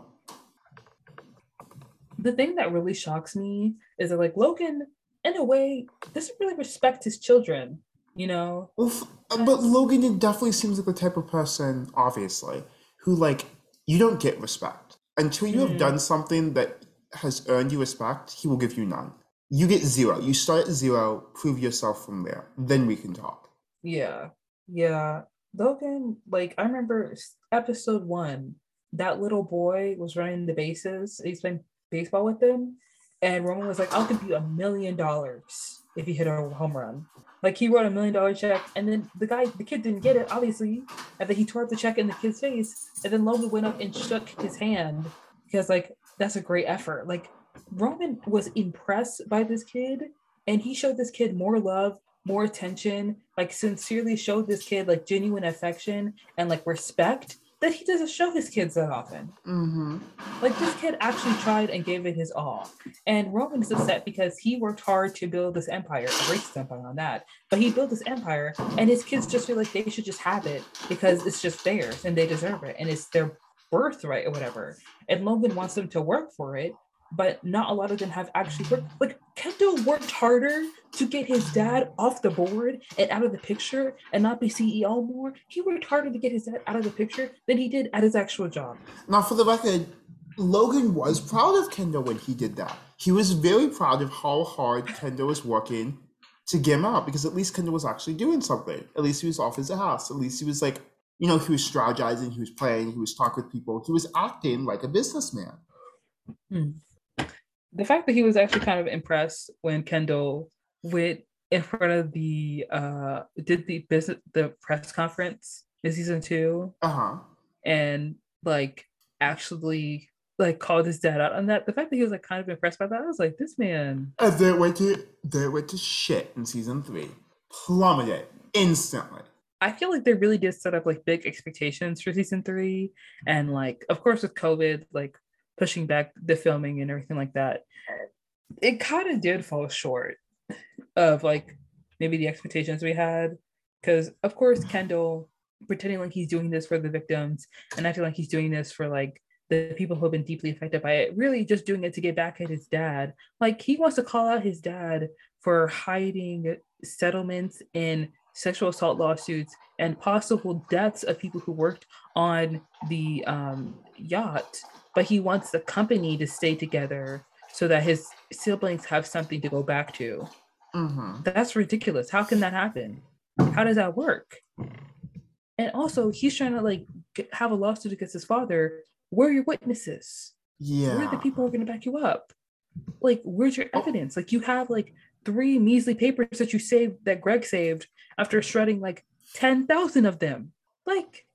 S1: The thing that really shocks me is that like Logan, in a way, doesn't really respect his children. You know.
S2: Well, but Logan definitely seems like the type of person, obviously, who like you don't get respect until you mm. have done something that has earned you respect. He will give you none you get zero. You start at zero, prove yourself from there. Then we can talk.
S1: Yeah. Yeah. Logan, like I remember episode one, that little boy was running the bases. He's playing baseball with them. And Roman was like, I'll give you a million dollars if you hit a home run. Like he wrote a million dollar check, and then the guy, the kid didn't get it, obviously. And then he tore up the check in the kid's face. And then Logan went up and shook his hand because, like, that's a great effort. Like, Roman was impressed by this kid and he showed this kid more love more attention, like sincerely showed this kid like genuine affection and like respect that he doesn't show his kids that often.
S2: Mm-hmm.
S1: Like this kid actually tried and gave it his all. And Roman is upset because he worked hard to build this empire, a racist empire on that. But he built this empire and his kids just feel like they should just have it because it's just theirs and they deserve it and it's their birthright or whatever. And Logan wants them to work for it but not a lot of them have actually worked. Like Kendo worked harder to get his dad off the board and out of the picture and not be CEO more. He worked harder to get his dad out of the picture than he did at his actual job.
S2: Now, for the record, Logan was proud of Kendo when he did that. He was very proud of how hard Kendo was working to get him out because at least Kendo was actually doing something. At least he was off his house. At least he was like, you know, he was strategizing, he was playing, he was talking with people, he was acting like a businessman.
S1: Hmm the fact that he was actually kind of impressed when Kendall went in front of the uh did the business the press conference in season two
S2: uh-huh.
S1: and like actually like called his dad out on that the fact that he was like kind of impressed by that i was like this man
S2: and then went to they went to shit in season three. Plummeted instantly.
S1: I feel like they really did set up like big expectations for season three. And like, of course, with COVID, like pushing back the filming and everything like that, it kind of did fall short of like maybe the expectations we had. Because of course, Kendall pretending like he's doing this for the victims and acting like he's doing this for like the people who have been deeply affected by it, really just doing it to get back at his dad. Like he wants to call out his dad for hiding settlements in sexual assault lawsuits and possible deaths of people who worked on the um, yacht but he wants the company to stay together so that his siblings have something to go back to.
S2: Mm-hmm.
S1: That's ridiculous. How can that happen? How does that work? And also, he's trying to like have a lawsuit against his father. Where are your witnesses?
S2: Yeah.
S1: Where are the people who are going to back you up? Like, where's your evidence? Like, you have like three measly papers that you saved that Greg saved after shredding like 10,000 of them. Like,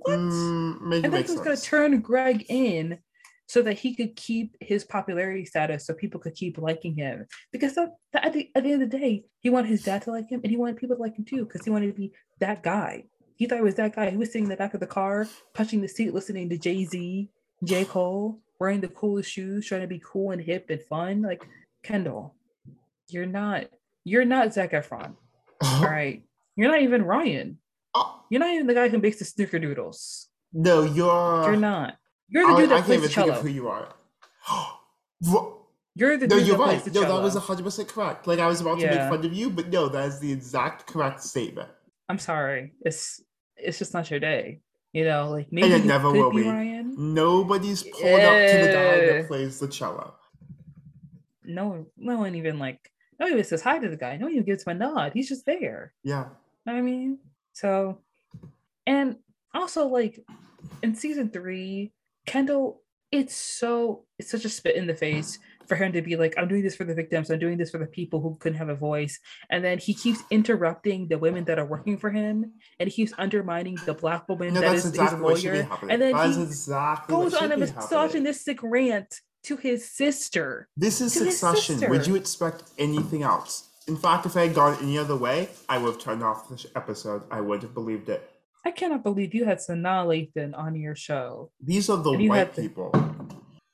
S1: what?
S2: Mm,
S1: and then he was going to turn Greg in so that he could keep his popularity status so people could keep liking him. Because that, that at, the, at the end of the day, he wanted his dad to like him and he wanted people to like him too because he wanted to be that guy. He thought he was that guy. He was sitting in the back of the car, punching the seat, listening to Jay Z, J. Cole, wearing the coolest shoes, trying to be cool and hip and fun. Like, Kendall, you're not, you're not Zac Efron. all right. You're not even Ryan.
S2: Oh.
S1: You're not even the guy who makes the snickerdoodles.
S2: No, you're.
S1: You're not. You're the dude that
S2: I
S1: plays
S2: can't even
S1: cello.
S2: think of who you are.
S1: You're the
S2: no,
S1: dude
S2: you're
S1: that
S2: right.
S1: plays the
S2: No,
S1: cello.
S2: that was hundred percent correct. Like I was about to make fun of you, but no, that is the exact correct statement.
S1: I'm sorry. It's it's just not your day. You know, like maybe
S2: it never will
S1: be. Ryan.
S2: Nobody's pulled up to the guy that plays the cello.
S1: No one, no one even like no one even says hi to the guy. No one even gives him a nod. He's just there.
S2: Yeah.
S1: I mean? So, and also like in season three, Kendall, it's so it's such a spit in the face for him to be like, I'm doing this for the victims, I'm doing this for the people who couldn't have a voice. And then he keeps interrupting the women that are working for him and he keeps undermining the black woman
S2: No, that's exactly
S1: his
S2: what should be
S1: lawyer. And then
S2: That is
S1: he
S2: exactly
S1: goes on a
S2: be happening.
S1: misogynistic rant to his sister.
S2: This is succession. Would you expect anything else? In fact, if I had gone any other way, I would have turned off this episode. I would have believed it.
S1: I cannot believe you had Sanaa Lathan on your show.
S2: These are the white
S1: the-
S2: people.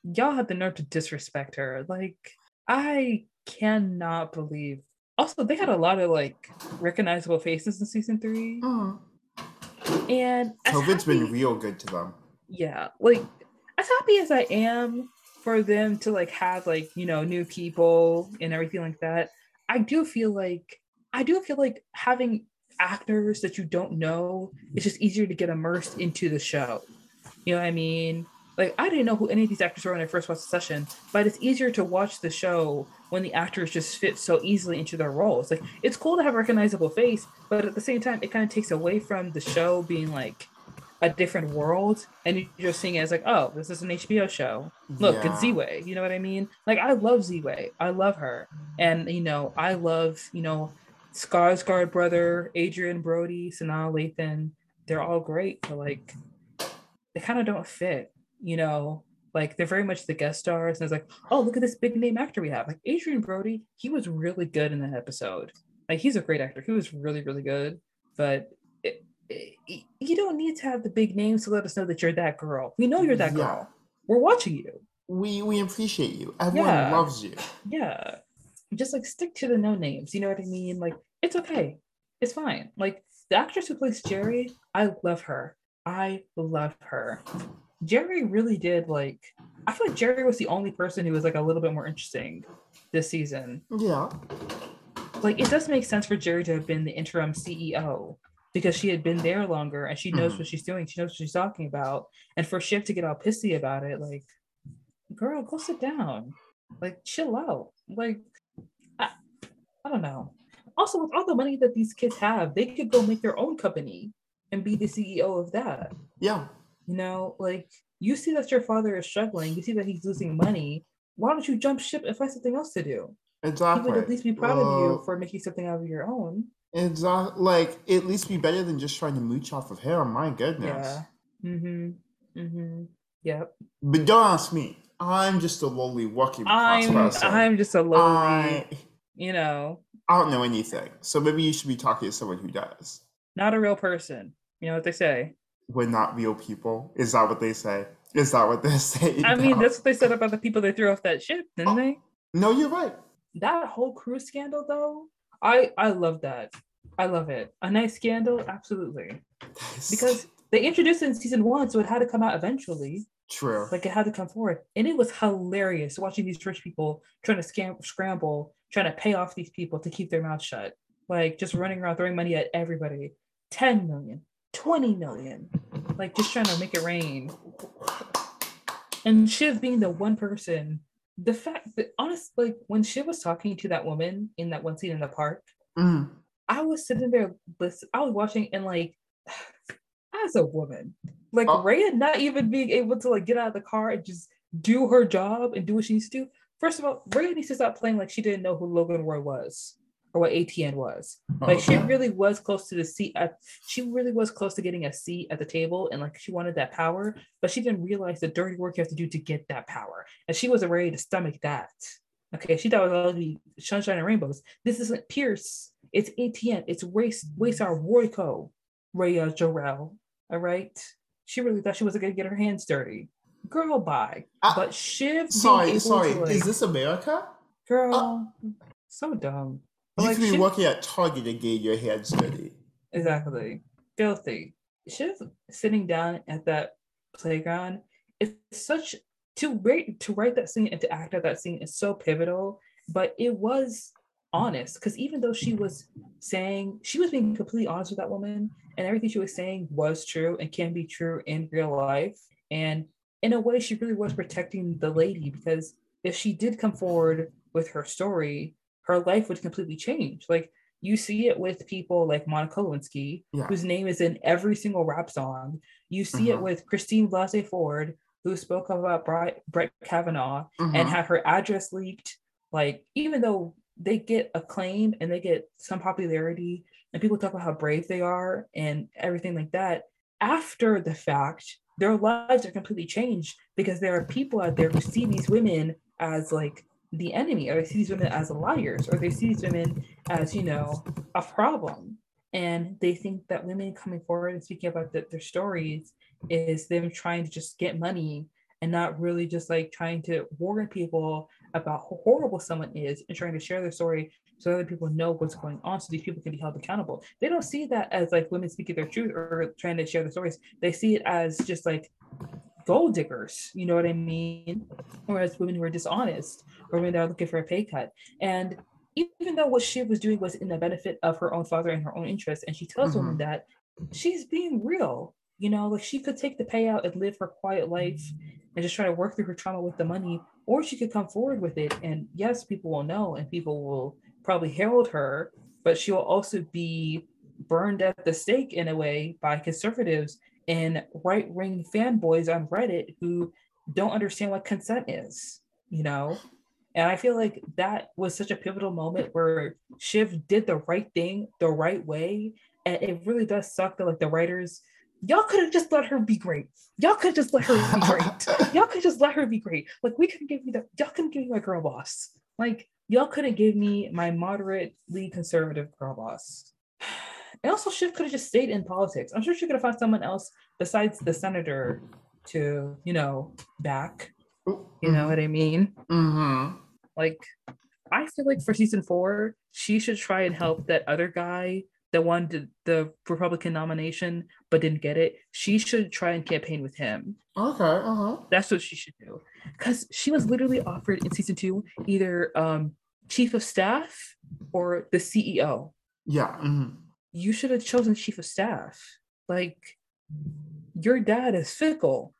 S1: y'all had the nerve to disrespect her. Like, I cannot believe. Also, they had a lot of like recognizable faces in season three,
S2: Mm.
S1: and
S2: COVID's been real good to them.
S1: yeah, like as happy as I am for them to like have like you know new people and everything like that, I do feel like I do feel like having actors that you don't know, it's just easier to get immersed into the show. You know what I mean? Like I didn't know who any of these actors were when I first watched Succession, but it's easier to watch the show when the actors just fit so easily into their roles. Like it's cool to have a recognizable face, but at the same time, it kind of takes away from the show being like a different world, and you're just seeing it as like, oh, this is an HBO show. Look, it's
S2: Yeah.
S1: Z-Way. You know what I mean? Like I love Z-Way. I love her, and you know, I love you know, Skarsgård brother, Adrien Brody, Sanaa Lathan. They're all great, but like they kind of don't fit. You know, Like they're very much the guest stars, and it's like, oh, look at this big name actor we have. Like adrien Brody, he was really good in that episode. Like he's a great actor. He was really, really good. But you don't need to have the big names to let us know that you're that girl. We know you're that
S2: Yeah.
S1: girl. We're watching you.
S2: We we appreciate you. Everyone
S1: Yeah.
S2: loves you.
S1: Yeah. Just like stick to the no names. You know what I mean? Like it's okay. It's fine. Like the actress who plays Gerri, I love her. I love her. Gerri really did like I feel like Gerri was the only person who was like a little bit more interesting this season.
S2: Yeah.
S1: Like it does make sense for Gerri to have been the interim CEO because she had been there longer and she knows
S2: Mhm.
S1: what she's doing. She knows what she's talking about. And for Shiv to get all pissy about it, like, girl, go sit down. Like, chill out. Like, I, I don't know. Also, with all the money that these kids have, they could go make their own company and be the CEO of that.
S2: Yeah.
S1: You know, like you see that your father is struggling, you see that he's losing money. Why don't you jump ship and find something else to do? He
S2: Exactly.
S1: would at least be proud of you
S2: Uh,
S1: for making something out of your own.
S2: Exactly. Like at least be better than just trying to mooch off of him. My goodness.
S1: Yeah. Mm-hmm. Mm-hmm. Yep.
S2: But don't ask me. I'm just a lowly class
S1: I'm
S2: person.
S1: I'm just a lowly,
S2: I,
S1: you know,
S2: I don't know anything. So maybe you should be talking to someone who does.
S1: not a real person. You know what they say.
S2: We're not real people. Is that what they say? Is that what they say?
S1: I mean, that's what they said about the people they threw off that ship, didn't
S2: Oh.
S1: they?
S2: no, you're right.
S1: That whole crew scandal, though, I I love that. I love it. A nice scandal, absolutely. Because they introduced it in season one, so it had to come out eventually.
S2: true.
S1: Like it had to come forward, and it was hilarious watching these rich people trying to scam, scramble, trying to pay off these people to keep their mouth shut. Like just running around throwing money at everybody. 10 million, 20 million, like just trying to make it rain. And Shiv being the one person, the fact that honest, like when she was talking to that woman in that one scene in the park,
S2: Mm.
S1: I was sitting there, listen, I was watching and like, as a woman, like
S2: Oh.
S1: Rhea not even being able to like get out of the car and just do her job and do what she needs to do. First of all, Rhea needs to stop playing like she didn't know who Logan Roy was or what ATN was. Like she really was close to the seat. At, she really was close to getting a seat at the table, and like she wanted that power, but she didn't realize the dirty work you have to do to get that power, and she wasn't ready to stomach that. Okay, she thought it was all be sunshine and rainbows. This isn't Pierce. It's ATN. It's Race Waystar Royco, Rhea Jarrell. All right. She really thought she wasn't gonna get her hands dirty. Girl, bye. But Shiv,
S2: Sorry, sorry.
S1: to, like,
S2: Is this America?
S1: girl? Uh, so dumb.
S2: You
S1: like,
S2: could be
S1: Shiv-
S2: working at Target and getting your hands dirty.
S1: Exactly. Filthy. Shiv sitting down at that playground is such to write to write that scene and to act out that scene is so pivotal, but it was honest because even though she was saying she was being completely honest with that woman and everything she was saying was true and can be true in real life. And in a way, she really was protecting the lady because if she did come forward with her story, her life would completely change. Like you see it with people like Monica Lewinsky,
S2: Yeah.
S1: whose name is in every single rap song. You see it
S2: Mhm.
S1: with Christine Blasey Ford, who spoke about Brett, Brett Kavanaugh and
S2: Mhm.
S1: had her address leaked. Like, even though they get acclaim and they get some popularity, and people talk about how brave they are and everything like that, after the fact, their lives are completely changed because there are people out there who see these women as like the enemy, or they see these women as liars, or they see these women as, you know, a problem. And they think that women coming forward and speaking about the, their stories is them trying to just get money and not really just like trying to warn people about how horrible someone is and trying to share their story so other people know what's going on so these people can be held accountable. They don't see that as like women speaking their truth or trying to share their stories. They see it as just like gold diggers, you know what I mean? Or as women who are dishonest or women that are looking for a pay cut. And even though what she was doing was in the benefit of her own father and her own interests, and she tells women mm-hmm. that she's being real. You know, like she could take the payout and live her quiet life and just try to work through her trauma with the money, or she could come forward with it. And yes, people will know and people will probably herald her, but she will also be burned at the stake in a way by conservatives and right wing fanboys on Reddit who don't understand what consent is, you know? And I feel like that was such a pivotal moment where Shiv did the right thing the right way. And it really does suck that like the writers y'all could have just let her be great. Y'all could just let her be great. y'all could just let her be great. Like we couldn't give you the y'all couldn't give me my girl boss. Like y'all couldn't give me my moderately conservative girl boss. And also, Shiv could have just stayed in politics. I'm sure she could have found someone else besides the senator to, you know, back. You know what I mean?
S2: Mm-hmm.
S1: Like, I feel like for season four, she should try and help that other guy that won the, the Republican nomination but didn't get it. She should try and campaign with him.
S2: Okay. Uh-huh.
S1: That's what she should do. Because she was literally offered in season two either um, chief of staff or the CEO.
S2: Yeah. Mm-hmm.
S1: You should have chosen chief of staff. Like, your dad is fickle.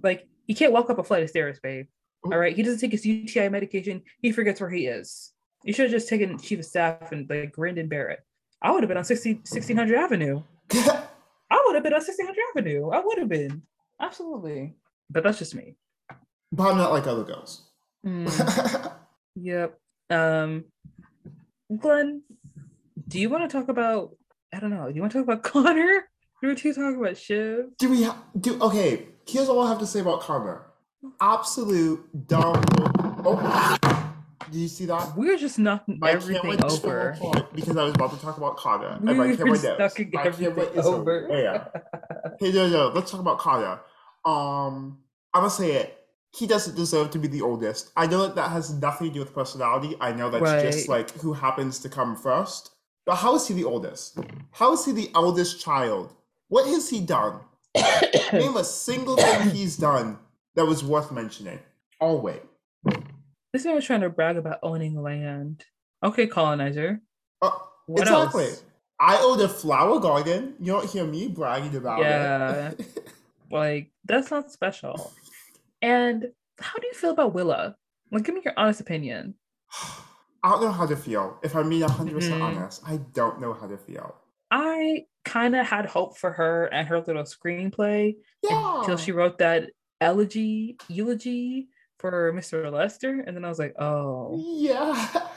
S1: Like, he can't walk up a flight of stairs, babe. All right. He doesn't take his UTI medication. He forgets where he is. You should have just taken chief of staff and like grinned and bear it. I would have been on 60, 1600 Avenue. I would have been on 1600 Avenue. I would have been. Absolutely. But that's just me.
S2: but I'm not like other girls.
S1: Mm, yep. Um, Glenn, do you want to talk about, I don't know, do you want to talk about Connor? You were two talking about Shiv?
S2: do we ha- do okay? Here's all I have to say about Connor. Absolute dumb. Oh, do you see that?
S1: We're just knocking
S2: My
S1: everything
S2: camera just fell
S1: over.
S2: because I was about to talk about Connor.
S1: We
S2: and my camera knows.
S1: knocking
S2: My camera is
S1: over.
S2: Yeah. Hey, no, no. Let's talk about Connor. Um, I'm gonna say it. He doesn't deserve to be the oldest. I know that that has nothing to do with personality. I know that's just like who happens to come first. But how is he the oldest? How is he the eldest child? What has he done? Name a single thing he's done that was worth mentioning. Oh wait.
S1: This man was trying to brag about owning land. Okay, colonizer.
S2: Uh,
S1: What
S2: exactly.
S1: else?
S2: I own a flower garden. You don't hear me bragging about
S1: Yeah.
S2: it.
S1: Like, that's not special. And how do you feel about Willa? Like, give me your honest opinion.
S2: I don't know how to feel. If I'm being 100%
S1: Mhm.
S2: honest, I don't know how to feel.
S1: I kind of had hope for her and her little screenplay
S2: Yeah.
S1: until she wrote that elegy, eulogy for Mr. Lester. And then I was like, oh,
S2: Yeah.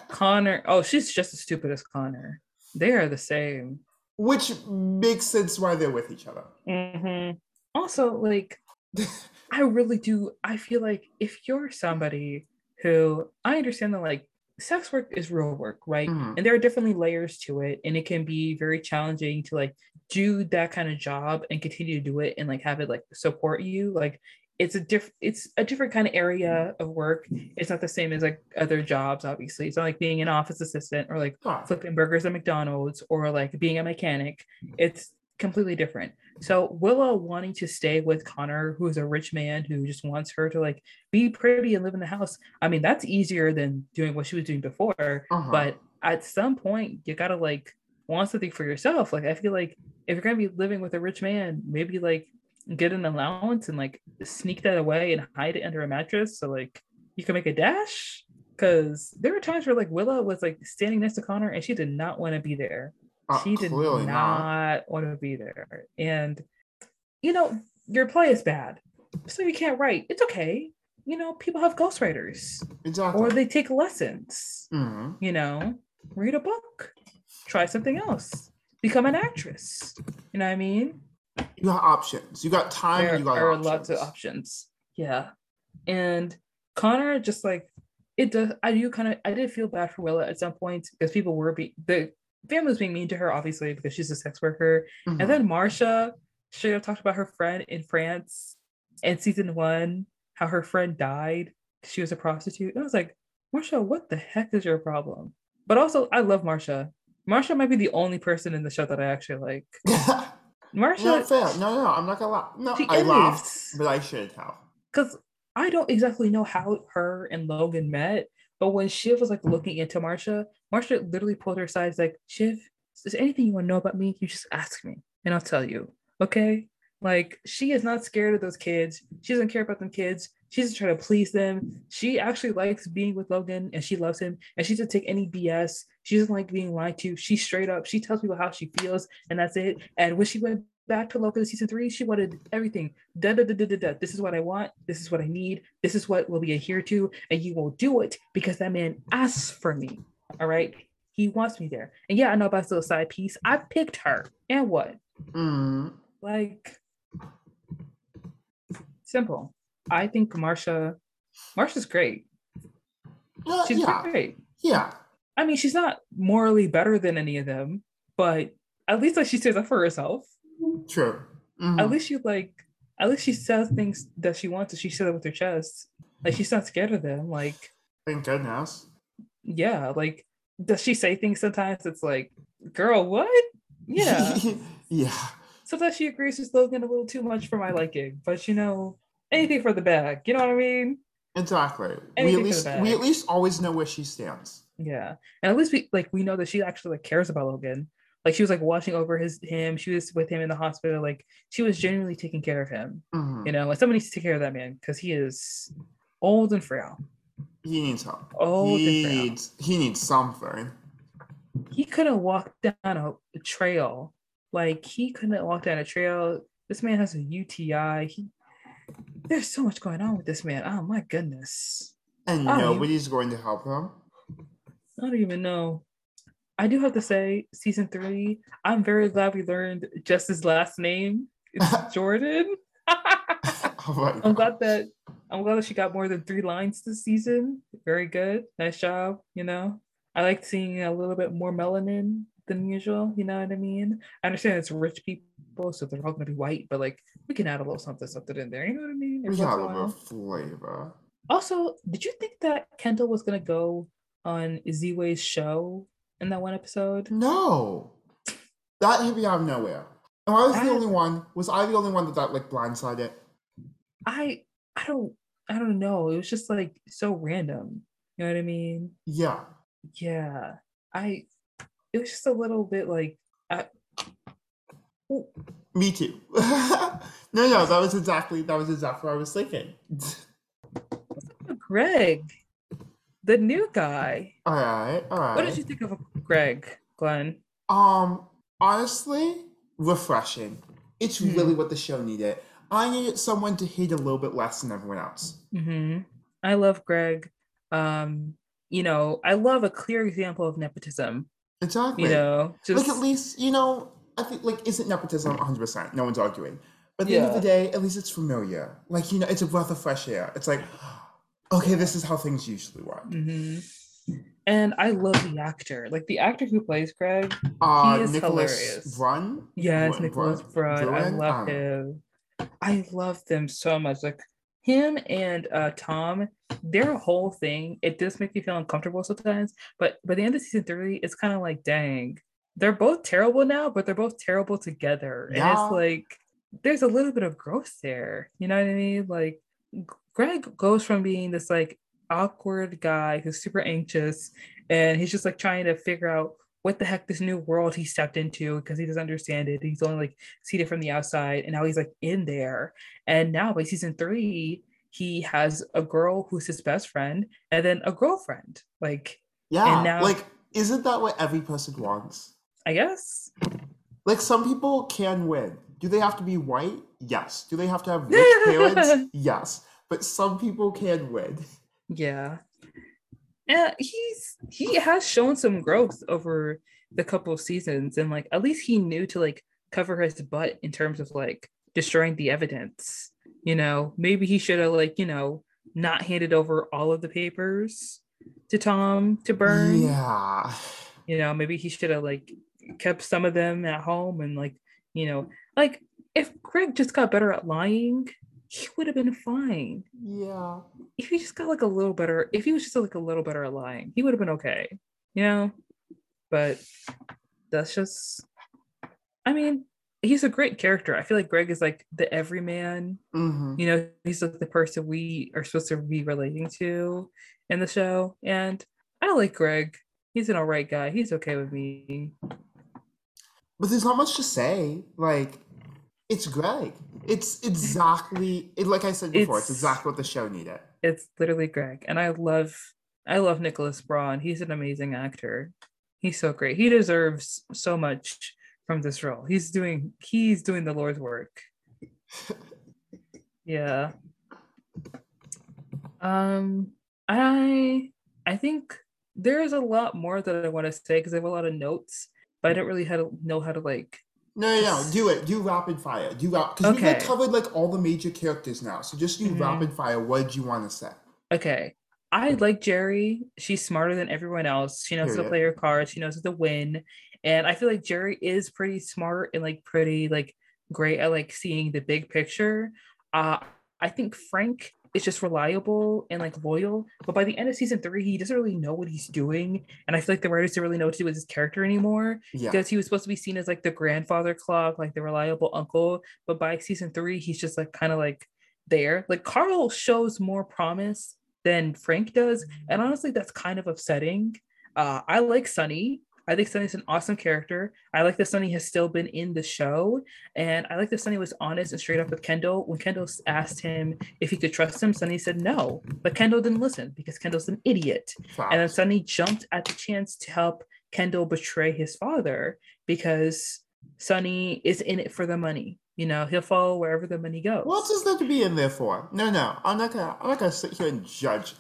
S1: Connor. Oh, she's just as stupid as Connor. They are the same.
S2: Which makes sense why they're with each other.
S1: Mhm. Also, like, I really do. I feel like if you're somebody who I understand that, like, sex work is real work, right?
S2: Mhm.
S1: And there are definitely layers to it, and it can be very challenging to like do that kind of job and continue to do it and like have it like support you. Like, it's a different, it's a different kind of area of work. It's not the same as like other jobs. Obviously, it's not like being an office assistant or like
S2: Huh.
S1: flipping burgers at McDonald's or like being a mechanic. It's completely different. So Willa wanting to stay with Connor, who is a rich man who just wants her to like be pretty and live in the house. I mean, that's easier than doing what she was doing before.
S2: Uh-huh.
S1: But at some point, you gotta like want something for yourself. Like I feel like if you're gonna be living with a rich man, maybe like get an allowance and like sneak that away and hide it under a mattress so like you can make a dash. Cause there were times where like Willa was like standing next to Connor and she did not want to be there
S2: Uh,
S1: she did
S2: clearly
S1: not want to be there. And you know, your play is bad. So you can't write. It's okay. You know, people have ghostwriters
S2: Exactly.
S1: or they take lessons.
S2: Mhm.
S1: You know, read a book, try something else, become an actress. You know what I mean?
S2: You got options. You got time.
S1: there
S2: you got
S1: are
S2: options.
S1: lots of options. Yeah. And Connor just like it does I do kind of I did feel bad for Willa at some point because people were being the family was being mean to her, obviously, because she's a sex worker.
S2: Mhm.
S1: And then Marsha straight up talked about her friend in France in season one, how her friend died because she was a prostitute. And I was like, Marsha, what the heck is your problem? But also, I love Marsha. Marsha might be the only person in the show that I actually like. Marsha,
S2: no, fair. No, no, I'm not gonna laugh. No,
S1: She
S2: I laughed,
S1: is.
S2: but I should have.
S1: because I don't exactly know how her and Logan met, but when Shiv was like looking into Marsha, Marsha literally pulled her aside, like, Shiv, is there anything you want to know about me? You just ask me and I'll tell you. Okay? Like, she is not scared of those kids. She doesn't care about them kids. She's trying to please them. She actually likes being with Logan and she loves him. And she doesn't take any BS. She doesn't like being lied to. She's straight up. She tells people how she feels, and that's it. And when she went back to Logan in season three, she wanted everything. Da, da, da, da, da, da. This is what I want. This is what I need. This is what will be adhered to. And you will do it because that man asks for me. All right. He wants me there. And yeah, I know about this little side piece. I picked her. And what?
S2: Mm.
S1: Like, Simple. I think Marsha, Marsha's great.
S2: Uh,
S1: She's
S2: yeah,
S1: great.
S2: yeah.
S1: I mean, she's not morally better than any of them, but at least like she stands up for herself.
S2: True. Mhm.
S1: At least she like, at least she says things that she wants to. She says it with her chest. Like she's not scared of them. Like,
S2: Thank goodness.
S1: Yeah, like does she say things sometimes? It's like, girl, what? Yeah.
S2: yeah.
S1: sometimes she agrees with Logan a little too much for my liking, but you know, anything for the bag. You know what I mean?
S2: Exactly. We at least we at least always know where she stands.
S1: Yeah, and at least we like we know that she actually like cares about Logan. Like she was like watching over his him. She was with him in the hospital. Like she was genuinely taking care of him.
S2: Mhm.
S1: You know, like somebody needs to take care of that man because he is old and frail.
S2: He needs help.
S1: Oh,
S2: he needs he needs something.
S1: He couldn't walk down a, trail. Like he couldn't walk down a trail. This man has a UTI. He there's so much going on with this man. Oh my goodness.
S2: And nobody's going to help him.
S1: I don't even know. I do have to say, season three, I'm very glad we learned Jess's last name. It's Jordan.
S2: Oh
S1: I'm glad that I'm glad that she got more than three lines this season. Very good. Nice job, you know. I like seeing a little bit more melanin than usual, you know what I mean? I understand it's rich people, so they're all gonna be white, but like we can add a little something something in there, you know what I mean?
S2: We got a little bit of flavor.
S1: Also, did you think that Kendall was gonna go on Z-Way's show in that one episode?
S2: No. That hit me out of nowhere. And I was the only one. Was I the only one that that like blindsided?
S1: I I don't I don't know. It was just like so random. You know what I mean?
S2: Yeah.
S1: Yeah. I it was just a little bit like I,
S2: Me too. no, no, that was exactly that was exactly what I was thinking.
S1: Greg, the new guy.
S2: all right, all right.
S1: What did you think of Greg, Glenn?
S2: Um, honestly, refreshing. It's
S1: Hmm.
S2: really what the show needed. I needed someone to hate a little bit less than everyone else.
S1: hmm I love Greg. Um, you know, I love a clear example of nepotism.
S2: Exactly.
S1: You know, just
S2: like at least you know, I think like isn't nepotism 100. percent No one's arguing. But at the end of the day, at least it's familiar. Like you know, it's a breath of fresh air. It's like, okay, this is how things usually work.
S1: hmm And I love the actor. Like the actor who plays Greg.
S2: Uh,
S1: is
S2: Nicholas
S1: hilarious.
S2: Brun.
S1: Yes,
S2: Brun-
S1: Nicholas
S2: Brun-
S1: Brun. I love
S2: Um,
S1: him. I love them so much. Like him and uh Tom, their whole thing, it does make me feel uncomfortable sometimes. But by the end of season three, it's kind of like, dang, they're both terrible now, but they're both terrible together. And it's like there's a little bit of growth there. You know what I mean? Like Greg goes from being this like awkward guy who's super anxious and he's just like trying to figure out what the heck this new world he stepped into because he doesn't understand it. He's only like seen it from the outside and now he's like in there. And now by season three, he has a girl who's his best friend and then a girlfriend. Like,
S2: Yeah.
S1: now-
S2: like, isn't that what every person wants?
S1: I guess.
S2: Like some people can win. Do they have to be white? Yes. Do they have to have rich parents? Yes. But some people can win.
S1: Yeah. Yeah, he's he has shown some growth over the couple of seasons and like at least he knew to like cover his butt in terms of like destroying the evidence. You know, maybe he should have like, you know, not handed over all of the papers to Tom to burn.
S2: Yeah.
S1: You know, maybe he should have like kept some of them at home and like, you know, like if Greg just got better at lying, he would have been fine
S2: Yeah.
S1: if he just got like a little better, if he was just like a little better at lying, he would have been okay, you know. But that's just, I mean, he's a great character. I feel like Greg is like the everyman,
S2: hmm
S1: you know. He's like the person we are supposed to be relating to in the show, and I like Greg. He's an alright guy. He's okay with me.
S2: But there's not much to say. Like, it's Greg. It's exactly it, like I said before. It's,
S1: It's-
S2: exactly what the show needed.
S1: It's literally Greg, and I love, I love Nicholas Braun. He's an amazing actor. He's so great. He deserves so much from this role. He's doing, he's doing the Lord's work. Yeah. Um, I, I think there is a lot more that I want to say because I have a lot of notes, but I don't really how to know how to like
S2: No, no, no. Do it. Do rapid fire. Do because we've
S1: Okay.
S2: covered like all the major characters now. So just do
S1: Mhm.
S2: rapid fire. What did you want to say?
S1: Okay. I like Gerri. She's smarter than everyone else. She knows how to
S2: Period.
S1: play her cards. She knows how to win. And I feel like Gerri is pretty smart and like pretty like great at like seeing the big picture. Uh I think Frank is just reliable and like loyal. But by the end of season three, he doesn't really know what he's doing. And I feel like the writers don't really know what to do with his character anymore
S2: Yeah.
S1: because he was supposed to be seen as like the grandfather clock, like the reliable uncle. But by season three, he's just like kind of like there. Like Carl shows more promise than Frank does, and honestly, that's kind of upsetting. Uh, I like Sunny. I think Sunny's an awesome character. I like that Sunny has still been in the show, and I like that Sunny was honest and straight up with Kendall. When Kendall asked him if he could trust him, Sunny said no, but Kendall didn't listen because Kendall's an idiot. Wow. And then Sunny jumped at the chance to help Kendall betray his father because Sunny is in it for the money. You know, he'll follow wherever the money goes.
S2: What is there to be in there for? No, no. I'm not gonna. I'm not gonna sit here and judge.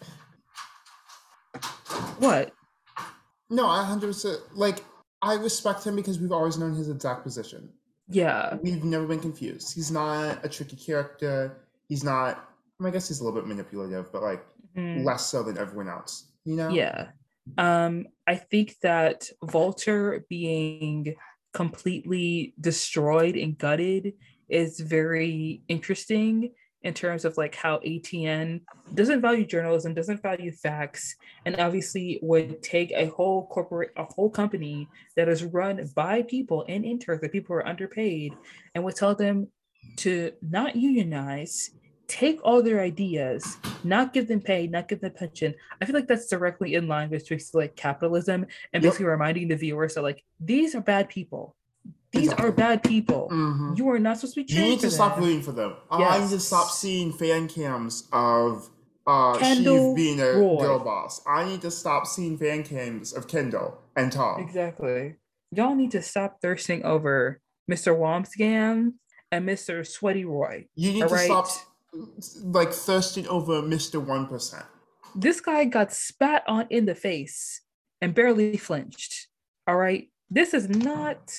S1: What?
S2: No, I hundred percent like. I respect him because we've always known his exact position.
S1: Yeah.
S2: We've never been confused. He's not a tricky character. He's not. I, mean, I guess he's a little bit manipulative, but like
S1: Mhm.
S2: less so than everyone else. You know?
S1: Yeah. Um, I think that Vulture being completely destroyed and gutted is very interesting in terms of like how ATN doesn't value journalism, doesn't value facts, and obviously would take a whole corporate, a whole company that is run by people and interns that people who are underpaid, and would tell them to not unionize, take all their ideas, not give them pay, not give them pension. I feel like that's directly in line with basically like capitalism and
S2: Yep.
S1: basically reminding the viewers that like these are bad people. These are bad people.
S2: hmm
S1: You are not supposed to be
S2: You need to
S1: for
S2: stop
S1: them.
S2: rooting for them. I need to stop seeing fan cams of uh
S1: Kendall
S2: Shiv being a
S1: Roy.
S2: girl boss. I need to stop seeing fan cams of Kendall and Tom.
S1: Exactly. Y'all need to stop thirsting over Mr. Wambsgans and Mr. Sweaty Roy.
S2: You need
S1: All
S2: to stop like thirsting over Mr. One Percent.
S1: This guy got spat on in the face and barely flinched. All right. This is not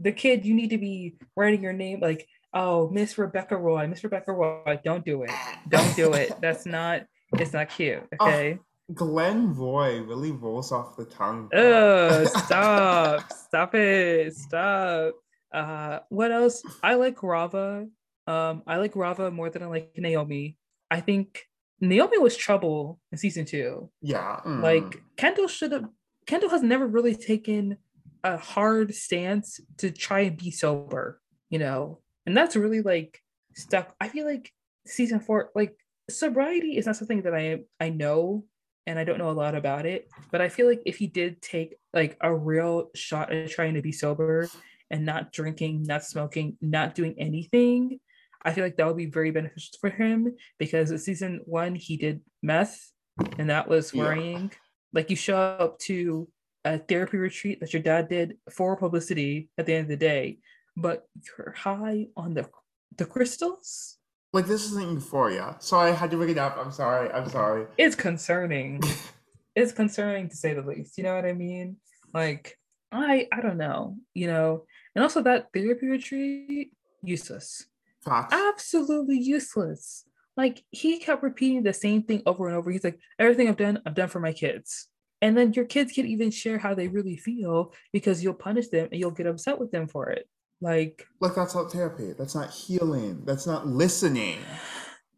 S1: the kid you need to be writing your name like, oh, Miss Rebecca Roy, Miss Rebecca Roy. Don't do it. Don't do it. That's not, it's not cute.
S2: Oh,
S1: Okay.
S2: Glenn Roy really rolls off the tongue.
S1: Oh, stop. Stop it. Stop. Uh what else? I like Rava. Um, I like Rava more than I like Naomi. I think Naomi was trouble in season two.
S2: yeah. mm.
S1: Like Kendall should have Kendall has never really taken a hard stance to try and be sober, you know, and that's really like stuck. I feel like season four, like sobriety is not something that I I know and I don't know a lot about it, but I feel like if he did take like a real shot at trying to be sober and not drinking, not smoking, not doing anything, I feel like that would be very beneficial for him because in season one he did meth and that was
S2: Yeah.
S1: worrying. Like you show up to a therapy retreat that your dad did for publicity at the end of the day, but you're high on the the crystals.
S2: like this isn't euphoria. So I had to bring it up. I'm sorry. I'm sorry.
S1: It's concerning. it's concerning to say the least. You know what I mean? Like I I don't know. You know, and also that therapy retreat useless. Absolutely useless. Like he kept repeating the same thing over and over. He's like, everything I've done, I've done for my kids. And then your kids can't even share how they really feel because you'll punish them and you'll get upset with them for it. Like,
S2: Like that's not therapy. That's not healing. That's not listening.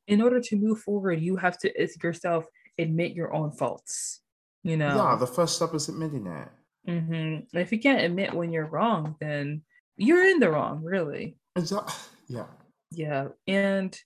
S1: in order to move forward, you have to yourself admit your own faults. You know,
S2: Yeah, the first step is admitting it.
S1: Mhm. If you can't admit when you're wrong, then you're in the wrong, really.
S2: Exa- yeah.
S1: Yeah. And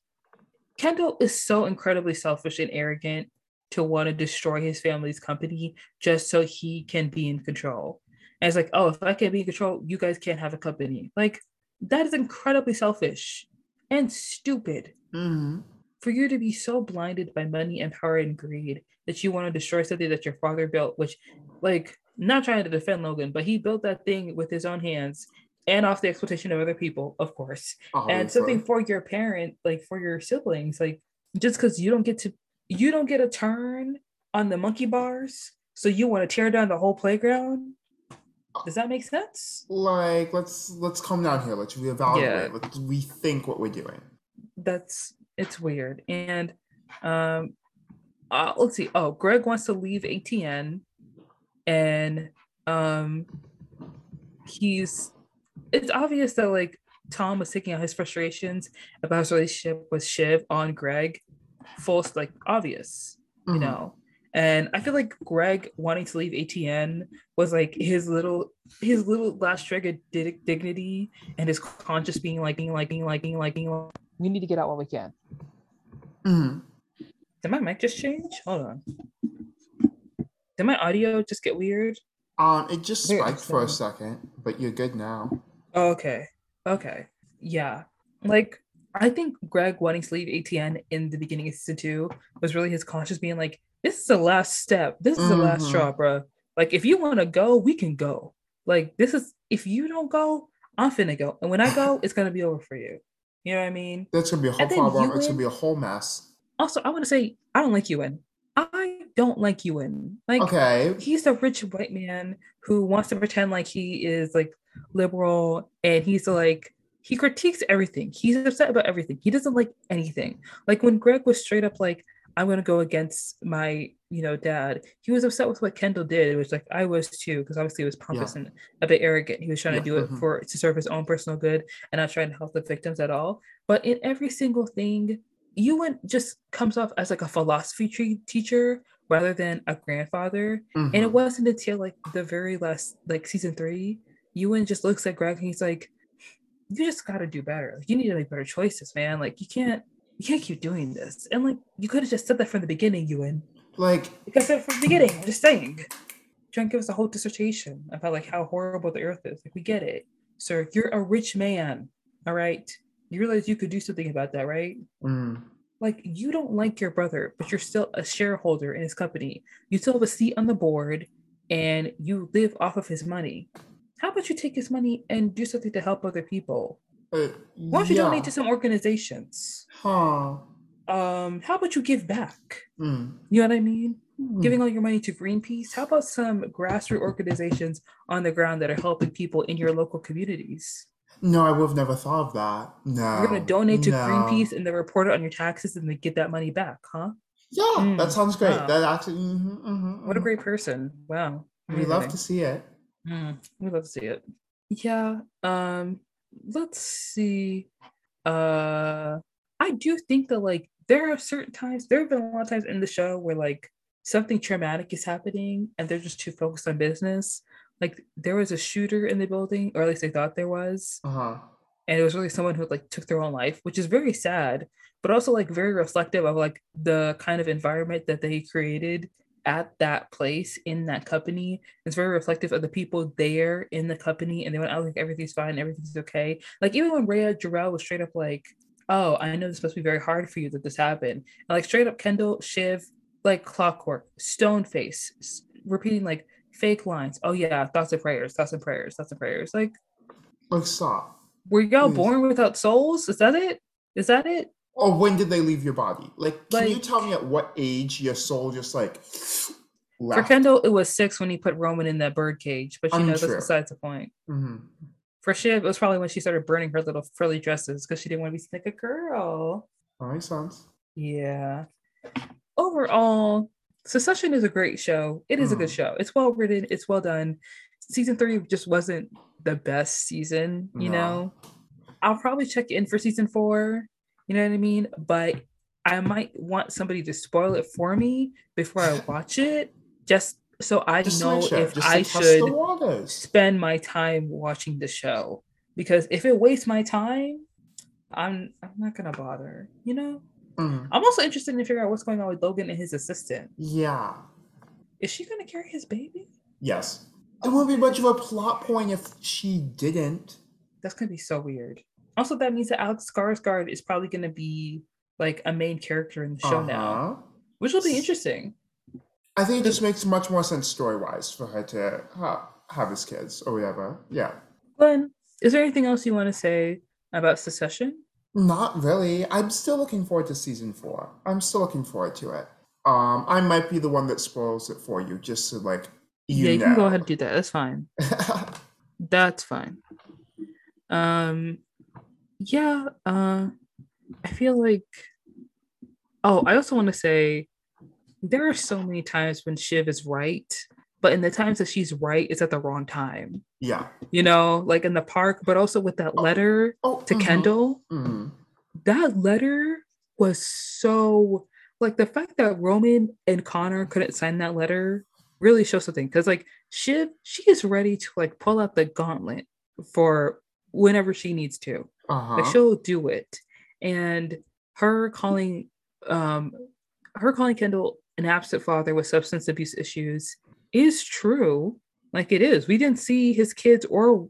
S1: Kendall is so incredibly selfish and arrogant to want to destroy his family's company just so he can be in control. And it's like, oh, if I can't be in control, you guys can't have a company. Like, that is incredibly selfish and stupid
S2: hmm
S1: for you to be so blinded by money and power and greed that you want to destroy something that your father built, which, like, not trying to defend Logan, but he built that thing with his own hands and off the exploitation of other people, of course and something for your parent like for your siblings like just because you don't get to you don't get a turn on the monkey bars so you want to tear down the whole playground Does that make sense?
S2: Like, let's let's calm down here. Let's reevaluate.
S1: Yeah.
S2: Let's rethink what we're doing.
S1: That's it's weird. And um uh, let's see. Oh, Greg wants to leave ATN and um he's it's obvious that like Tom was taking out his frustrations about his relationship with Shiv on Greg. Full like obvious, you
S2: Mhm.
S1: know. And I feel like Greg wanting to leave ATN was like his little his little last trick of di- dignity and his conscious being like being like being like being like being like we need to get out while we can.
S2: Mm-hmm.
S1: Did my mic just change? Hold on. Did my audio just get weird?
S2: Um, it just spiked for a second, but you're good now.
S1: Oh, okay. Okay. Yeah. Like I think Greg wanting to leave ATN in the beginning of season two was really his conscious being like, this is the last step. This is the last
S2: Mhm.
S1: straw, bro. Like if you want to go, we can go. Like this is if you don't go, I'm finna go. And when I go, it's gonna be over for you. You know what I mean?
S2: That's gonna be a whole problem. It's gonna be a whole mess.
S1: Also, I want to say I don't like Ewan. I don't like Ewan. Like
S2: Okay.
S1: he's a rich white man who wants to pretend like he is like liberal and he's like he critiques everything. He's upset about everything. He doesn't like anything. Like when greg was straight up like i'm going to go against my you know dad he was upset with what kendall did. Which like i was too because obviously it was pompous and a bit arrogant. He was trying
S2: Yeah,
S1: to do it
S2: mhm.
S1: for to serve his own personal good and not trying to help the victims at all. But in every single thing ewan just comes off as like a philosophy tree teacher rather than a grandfather. And it
S2: Mhm.
S1: wasn't until like the very last like season three ewan just looks at greg and he's like you just got to do better. Like you need to make better choices man. Like you can't you can't keep doing this. And like you could have just said that from the beginning ewan
S2: Like,
S1: you could have said from the beginning i'm just saying. Trying to give us a whole dissertation about like how horrible the earth is. Like we get it. Sir you're a rich man all right you realize you could do something about that right?
S2: Mm,
S1: like you don't like your brother, but you're still a shareholder in his company. You still have a seat on the board and you live off of his money. How about you take his money and do something to help other people?
S2: uh,
S1: Why don't you
S2: yeah.
S1: donate to some organizations?
S2: Huh.
S1: Um, how about you give back?
S2: Mm.
S1: You know what I mean?
S2: Hmm.
S1: Giving all your money to Greenpeace. How about some grassroots organizations on the ground that are helping people in your local communities?
S2: No, I would have never thought of that. No.
S1: You're gonna donate to
S2: no.
S1: Greenpeace and then report it on your taxes and then get that money back, huh?
S2: Yeah,
S1: Mm,
S2: that sounds great.
S1: wow.
S2: That actually. mhm, mhm,
S1: What a
S2: mhm.
S1: great person. Wow.
S2: We love to see it.
S1: Mm, we love to see it. Yeah. Um, let's see. Uh I do think that like there are certain times, there have been a lot of times in the show where like something traumatic is happening and they're just too focused on business. Like there was a shooter in the building, or at least they thought there was,
S2: Uh huh.
S1: and it was really someone who like took their own life, which is very sad, but also like very reflective of like the kind of environment that they created at that place in that company. It's very reflective of the people there in the company, and they went out like everything's fine, everything's okay. Like even when Rhea Jarrell was straight up like, "Oh, I know this must be very hard for you that this happened," and like straight up Kendall Shiv, like clockwork, stone face, s- repeating like fake lines. Oh yeah, thoughts and prayers, thoughts and prayers, thoughts and prayers. Like
S2: Like, stop.
S1: were y'all
S2: Please.
S1: born without souls? Is that it? Is that it?
S2: Or when did they leave your body? Like, can you tell me at what age your soul just like left? For?
S1: Kendall, it was six when he put Roman in that bird cage, but you know that's besides the point.
S2: Mhm.
S1: For Shiv, it was probably when she started burning her little frilly dresses because she didn't want to be seen like a girl.
S2: That makes sense.
S1: Yeah. Overall, Succession is a great show. It is a good
S2: Mm.
S1: show. It's well written. It's well done. Season three just wasn't the best season, you
S2: No.
S1: know. I'll probably check in for season four. You know what I mean? But I might want somebody to spoil it for me before I watch it, just so I
S2: Just
S1: know
S2: sure.
S1: if I should spend my time watching the show. Because if it wastes my time, I'm I'm not gonna bother. You know.
S2: Mhm.
S1: I'm also interested in figuring out what's going on with Logan and his assistant.
S2: Yeah.
S1: Is she gonna carry his baby?
S2: Yes. It wouldn't be much of a plot point if she didn't.
S1: That's gonna be so weird. Also, that means that Alex Skarsgård is probably gonna be like a main character in the show now,
S2: Uh-huh.
S1: which will be interesting.
S2: I think it just makes much more sense story wise for her to ha- have his kids or whatever. Yeah.
S1: Glenn, is there anything else you want to say about Succession?
S2: Not really. I'm still looking forward to season four. I'm still looking forward to it. Um, I might be the one that spoils it for you, just to like You
S1: yeah, you
S2: know.
S1: can go ahead and do that. That's fine. That's fine. Um, yeah. Uh, I feel like. Oh, I also want to say, there are so many times when Shiv is right, but in the times that she's right, it's at the wrong time.
S2: yeah.
S1: You know, like in the park, but also with that letter
S2: Oh,
S1: to
S2: mhm,
S1: Kendall.
S2: mhm.
S1: That letter was so like the fact that Roman and Connor couldn't sign that letter really shows something because like Shiv, she is ready to like pull out the gauntlet for whenever she needs to.
S2: Uh-huh.
S1: Like she'll do it. And her calling um her calling Kendall an absent father with substance abuse issues is true. Like it is. We didn't see his kids or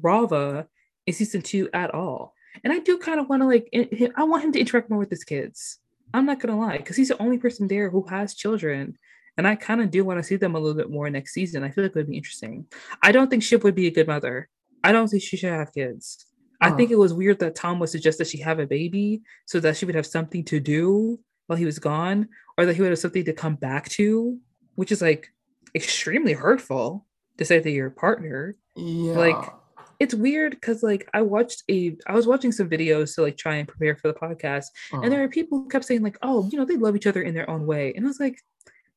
S1: Rava in season two at all. And I do kind of want to like I want him to interact more with his kids. I'm not gonna lie, because he's the only person there who has children. And I kind of do want to see them a little bit more next season. I feel like it would be interesting. I don't think Shiv would be a good mother. I don't think she should have kids. I think it was weird that Tom would suggest that she have a baby so that she would have something to do while he was gone, or that he would have something to come back to, which is like extremely hurtful to say to your partner.
S2: yeah.
S1: like, It's weird because like I watched a I was watching some videos to like try and prepare for the podcast,
S2: Uh-huh.
S1: and there are people who kept saying like, oh, you know, they love each other in their own way. And I was like,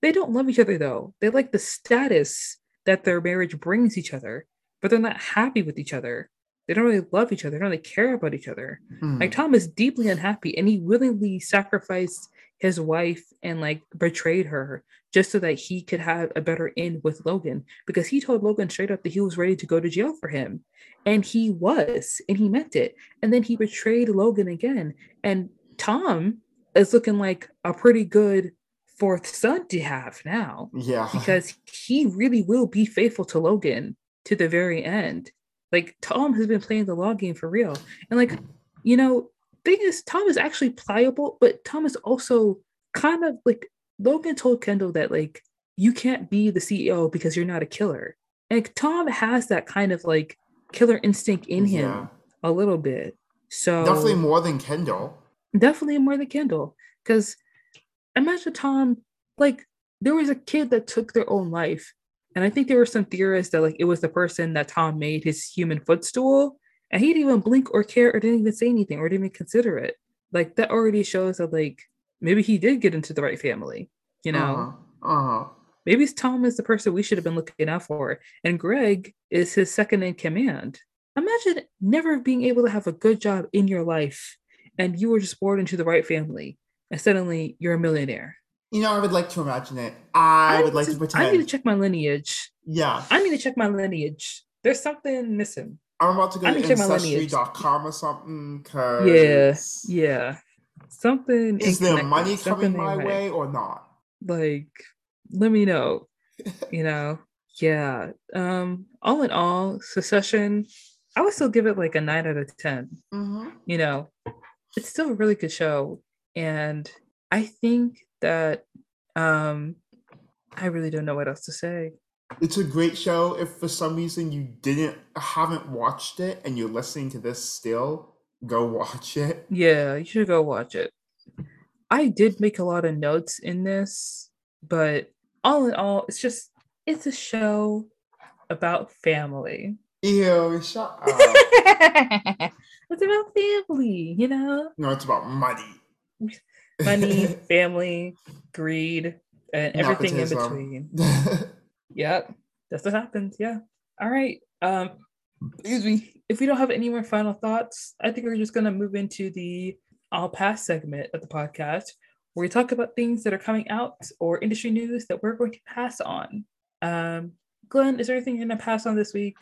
S1: they don't love each other though. They like the status that their marriage brings each other, but they're not happy with each other. They don't really love each other. They don't really care about each other.
S2: Mm.
S1: Like Tom is deeply unhappy and he willingly sacrificed his wife and like betrayed her just so that he could have a better end with Logan because he told Logan straight up that he was ready to go to jail for him. And he was, and he meant it. And then he betrayed Logan again. And Tom is looking like a pretty good fourth son to have now
S2: yeah.
S1: because he really will be faithful to Logan to the very end. Like Tom has been playing the long game for real. And like, you know, thing is Tom is actually pliable, but Tom is also kind of like Logan told Kendall that like you can't be the CEO because you're not a killer. And like, Tom has that kind of like killer instinct in him
S2: Yeah.
S1: a little bit. So
S2: Definitely more than Kendall.
S1: definitely more than Kendall. Because imagine Tom, like there was a kid that took their own life, and I think there were some theorists that like it was the person that Tom made his human footstool, and he didn't even blink or care or didn't even say anything or didn't even consider it. Like that already shows that like maybe he did get into the right family. You know,
S2: Uh-huh. Uh-huh.
S1: maybe Tom is the person we should have been looking out for, and Greg is his second in command. Imagine never being able to have a good job in your life, and you were just born into the right family, and suddenly you're a millionaire.
S2: You know, I would like to imagine it. I, would like to pretend.
S1: I need to check my lineage.
S2: yeah.
S1: I need to check my lineage. There's something missing.
S2: I'm about to go
S1: I
S2: to
S1: need to check my lineage.
S2: ancestry.com or something. Cause
S1: Yeah, yeah. Something
S2: Is there money coming my
S1: right.
S2: way or not?
S1: Like, let me know. you know, yeah. Um, all in all, Succession, I would still give it like a nine out of ten.
S2: Mm-hmm.
S1: You know, it's still a really good show, and I think that um, I really don't know what else to say.
S2: It's a great show. If for some reason you didn't haven't watched it and you're listening to this still, go watch it.
S1: Yeah, you should go watch it. I did make a lot of notes in this, but all in all, it's just it's a show about family.
S2: Ew, shut up.
S1: it's about family, you know?
S2: no, it's about money.
S1: Money, family, greed, and everything in between. Yep. That's what happens. Yeah. All right. Um, excuse me. If we don't have any more final thoughts, I think we're just gonna move into the I'll pass segment of the podcast where we talk about things that are coming out or industry news that we're going to pass on. Um, Glenn, is there anything you're gonna pass on this week?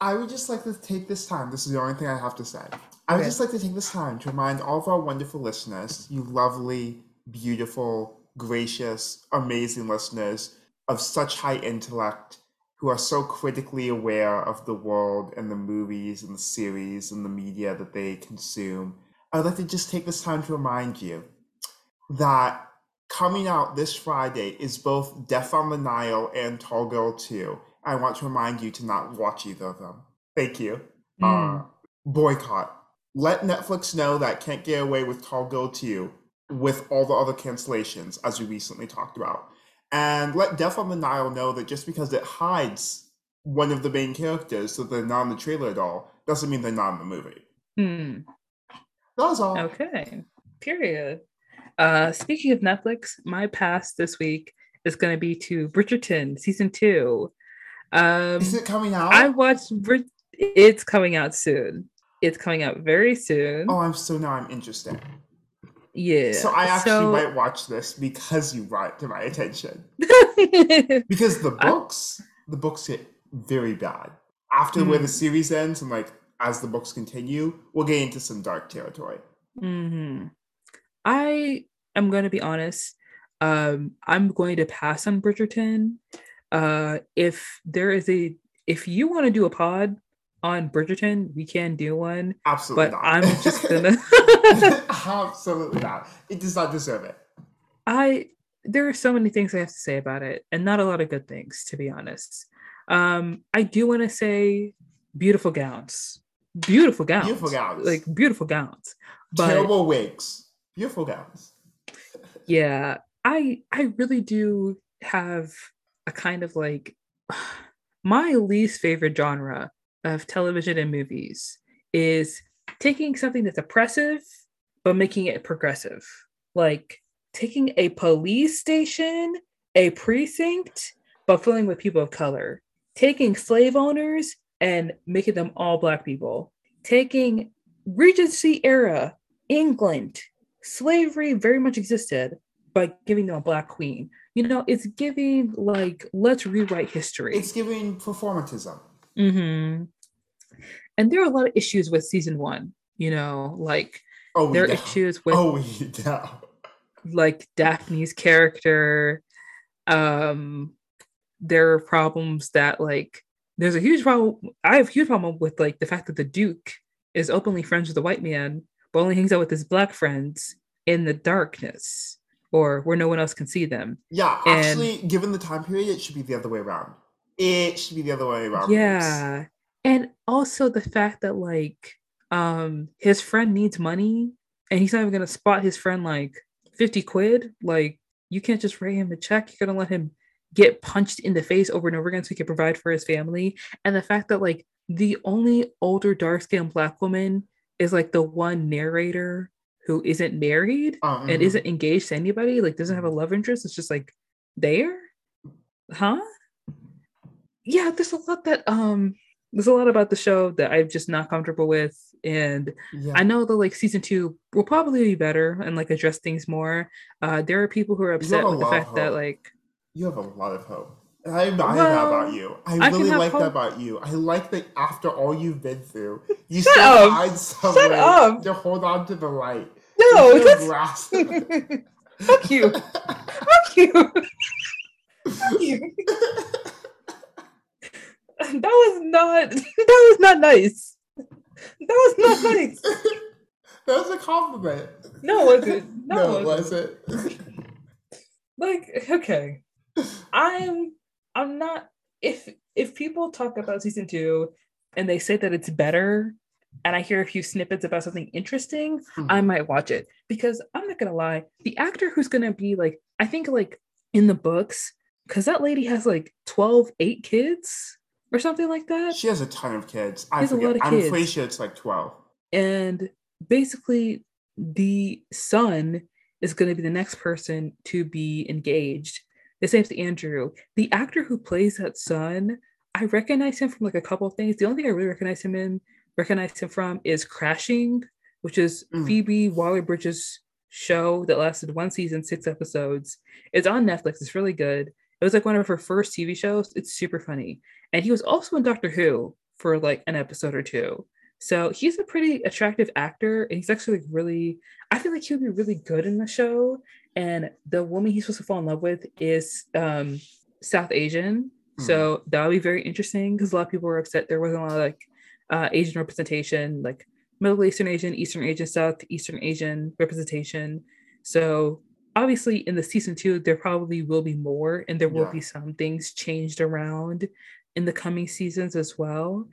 S2: I would just like to take this time. This is the only thing I have to say. I would just like to take this time to remind all of our wonderful listeners, you lovely, beautiful, gracious, amazing listeners of such high intellect who are so critically aware of the world and the movies and the series and the media that they consume. I would like to just take this time to remind you that coming out this Friday is both Death on the Nile and Tall Girl 2. I want to remind you to not watch either of them. Thank you.
S1: Mm.
S2: Uh, boycott. Let Netflix know that Can't Get Away with Tall Girl 2 with all the other cancellations, as we recently talked about. and let Death on the Nile know that just because it hides one of the main characters so they're not in the trailer at all doesn't mean they're not in the movie.
S1: Hmm.
S2: That was all.
S1: Okay. Period. Uh, speaking of Netflix, my pass this week is going to be to Bridgerton season two. Um,
S2: Is it coming out?
S1: I watched. Brid- it's coming out soon. It's coming out very soon.
S2: oh, I'm so now I'm interested.
S1: yeah.
S2: So I actually
S1: So-
S2: might watch this because you brought it to my attention. Because the
S1: I-
S2: books, the books get very bad after where the
S1: Hmm.
S2: series ends, and like as the books continue, we'll get into some dark territory.
S1: hmm I am going to be honest. Um, I'm going to pass on Bridgerton. Uh, if there is a, if you want to do a pod on Bridgerton, we can do one.
S2: Absolutely
S1: But
S2: not.
S1: I'm just gonna.
S2: Absolutely not. It does not deserve it.
S1: I there are so many things I have to say about it, and not a lot of good things, to be honest. Um, I do want to say beautiful gowns, beautiful gowns,
S2: Beautiful gowns.
S1: like beautiful gowns. But
S2: Terrible wigs. Beautiful gowns.
S1: yeah, I I really do have a kind of like my least favorite genre of television and movies is taking something that's oppressive but making it progressive. Like taking a police station, a precinct, but filling with people of color. Taking slave owners and making them all black people. Taking Regency era England, slavery very much existed, but giving them a black queen. You know, it's giving like let's rewrite history.
S2: It's giving performatism.
S1: Hmm And there are a lot of issues with season one. You know, like
S2: Oh,
S1: there are issues with
S2: Oh, yeah.
S1: like Daphne's character. Um, there are problems that like there's a huge problem. I have a huge problem with like the fact that the Duke is openly friends with the white man, but only hangs out with his black friends in the darkness or where no one else can see them.
S2: Yeah,
S1: And-
S2: actually, given the time period, it should be the other way around. It should be the other way around.
S1: Yeah. And also the fact that like um his friend needs money and he's not even gonna spot his friend like 50 quid. Like you can't just write him a check. You're gonna let him get punched in the face over and over again so he can provide for his family. And the fact that like the only older dark skinned black woman is like the one narrator who isn't married
S2: Uh,
S1: and
S2: mhm.
S1: isn't engaged to anybody, like doesn't have a love interest. It's just like there, huh? Yeah, there's a lot that um, there's a lot about the show that I'm just not comfortable with, and
S2: Yeah.
S1: I know that like season two will probably be better and like address things more. Uh, there are people who are upset with the fact that like
S2: You have a lot of hope. I admire that about you. I
S1: I
S2: really like that about you. I like that after all you've been through, you
S1: Shut
S2: still
S1: up.
S2: find some way
S1: up.
S2: to hold on to the light.
S1: no, that's fuck you, fuck you, fuck you. that was not that was not nice. That was not nice.
S2: that was a compliment.
S1: No, it wasn't. No,
S2: No,
S1: it
S2: it
S1: wasn't. like okay i'm i'm not if if people talk about season two and they say that it's better and i hear a few snippets about something interesting i
S2: Mhm.
S1: might watch it because i'm not gonna lie the actor who's gonna be like i think like in the books because that lady has like 12 8 kids or something like that
S2: She has a ton of kids. I
S1: has a
S2: forget.
S1: lot of
S2: I'm
S1: kids.
S2: pretty sure it's like 12.
S1: and basically the son is going to be the next person to be engaged the same to andrew the actor who plays that son i recognize him from like a couple of things the only thing i really recognize him in recognize him from is crashing which is
S2: Mm.
S1: phoebe waller-bridge's show that lasted one season six episodes it's on netflix it's really good it was like one of her first tv shows it's super funny and he was also in doctor who for like an episode or two so he's a pretty attractive actor, and he's actually like really. I feel like he would be really good in the show. And the woman he's supposed to fall in love with is um, South Asian, so that would be very interesting because a lot of people were upset there wasn't a lot of like uh, Asian representation, like Middle Eastern Asian, Eastern Asian, South Eastern Asian representation. So obviously, in the season two, there probably will be more, and there will
S2: Yeah.
S1: be some things changed around in the coming seasons as well.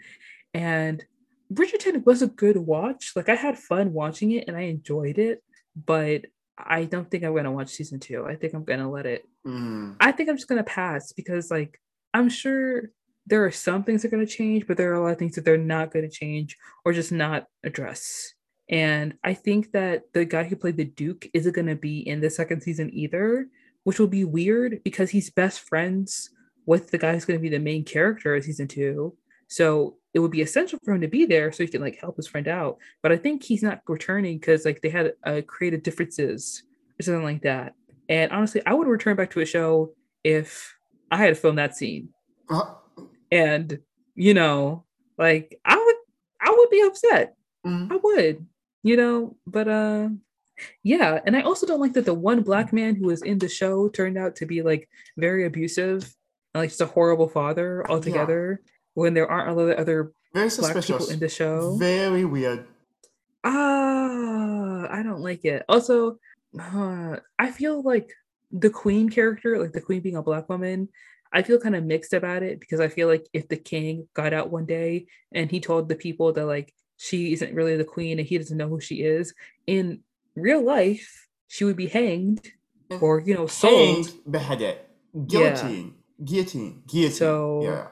S1: And Bridgerton was a good watch. Like I had fun watching it and I enjoyed it, but I don't think I'm gonna watch season two. I think I'm gonna let it.
S2: Mm.
S1: I think I'm just gonna pass because like I'm sure there are some things that are gonna change, but there are a lot of things that they're not gonna change or just not address. And I think that the guy who played the Duke isn't gonna be in the second season either, which will be weird because he's best friends with the guy who's gonna be the main character of season two. So it would be essential for him to be there so he can like help his friend out. But I think he's not returning because like they had uh, creative differences or something like that. And honestly, I would return back to a show if I had to film that scene.
S2: Uh,
S1: And you know, like I would, I would be upset.
S2: mm.
S1: I would, you know. But uh, yeah. And I also don't like that the one black man who was in the show turned out to be like very abusive and like just a horrible father altogether. When there aren't a lot of other
S2: Very
S1: black people in the show.
S2: Very weird.
S1: Ah, I don't like it. Also, uh, I feel like the queen character, like the queen being a black woman, I feel kind of mixed about it because I feel like if the king got out one day and he told the people that like she isn't really the queen and he doesn't know who she is, in real life she would be hanged or you know sold.
S2: Hanged, beheaded, guillotine, guillotine, guillotine.
S1: So-
S2: yeah.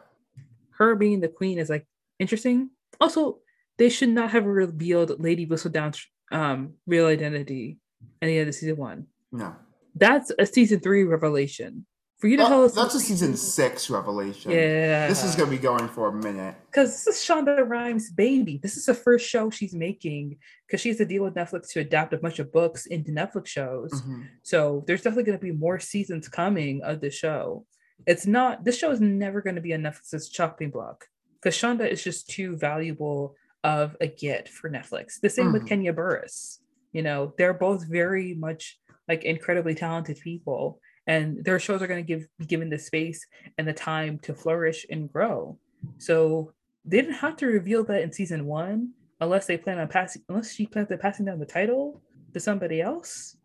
S1: Her being the queen is like interesting. Also, they should not have revealed Lady Whistledown's um real identity at the end of season one.
S2: No.
S1: That's a season three revelation. For you to
S2: Oh,
S1: tell us
S2: that's a season six revelation.
S1: Yeah.
S2: This is gonna be going for a minute.
S1: because this is Shonda Rhimes' baby. This is the first show she's making because she has to deal with Netflix to adapt a bunch of books into Netflix shows.
S2: Mhm.
S1: So there's definitely going to be more seasons coming of the show. It's not this show is never going to be on Netflix's chopping block because Shonda is just too valuable of a get for Netflix. The same with
S2: Mhm.
S1: Kenya Barris. You know, they're both very much like incredibly talented people, and their shows are going to give be given the space and the time to flourish and grow. So they didn't have to reveal that in season one unless they plan on passing unless she plans on passing down the title to somebody else.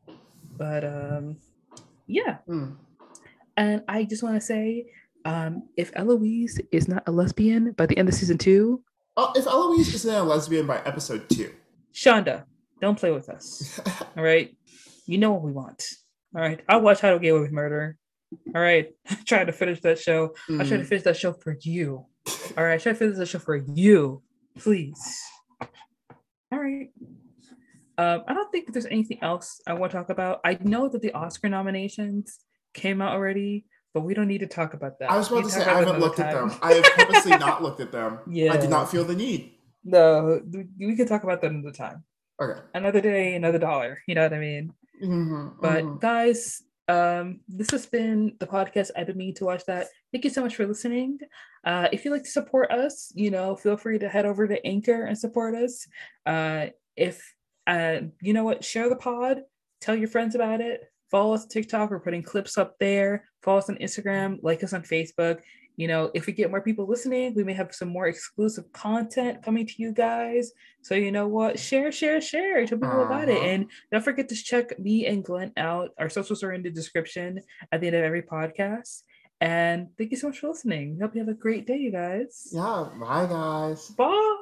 S1: But um yeah.
S2: Mm.
S1: And I just want to say, um, if Eloise is not a lesbian by the end of season two,
S2: Oh, if Eloise isn't a lesbian by episode two,
S1: Shonda, don't play with us. All right. You know what we want. All right. I'll watch How to Get Away with Murder. All right. try to finish that show. I try to
S2: Mm.
S1: finish that show for you. All right. I try to finish that show for you. Please. All right. Um, I don't think there's anything else I want to talk about. I know that the Oscar nominations came out already, but we don't need to talk about that.
S2: I was about to say I haven't looked at them. I have purposely not looked at them.
S1: Yeah, I
S2: did not feel the need.
S1: No, we can talk about that another time.
S2: Okay.
S1: Another day, another dollar. You know what I mean?
S2: Mhm,
S1: But
S2: mhm.
S1: guys, um, this has been the podcast. I've been meaning to watch that. Thank you so much for listening. Uh, if you'd like to support us, you know, feel free to head over to Anchor and support us. Uh, if uh, you know what, share the pod, tell your friends about it. Follow us on TikTok. We're putting clips up there. Follow us on Instagram. Like us on Facebook. You know, if we get more people listening, we may have some more exclusive content coming to you guys. So you know what? Share, share, share. Tell people about it.
S2: Uh-huh.
S1: And don't forget to check me and Glenn out. Our socials are in the description at the end of every podcast. And thank you so much for listening. Hope you have a great day, you guys.
S2: Yeah. Bye, guys.
S1: Bye.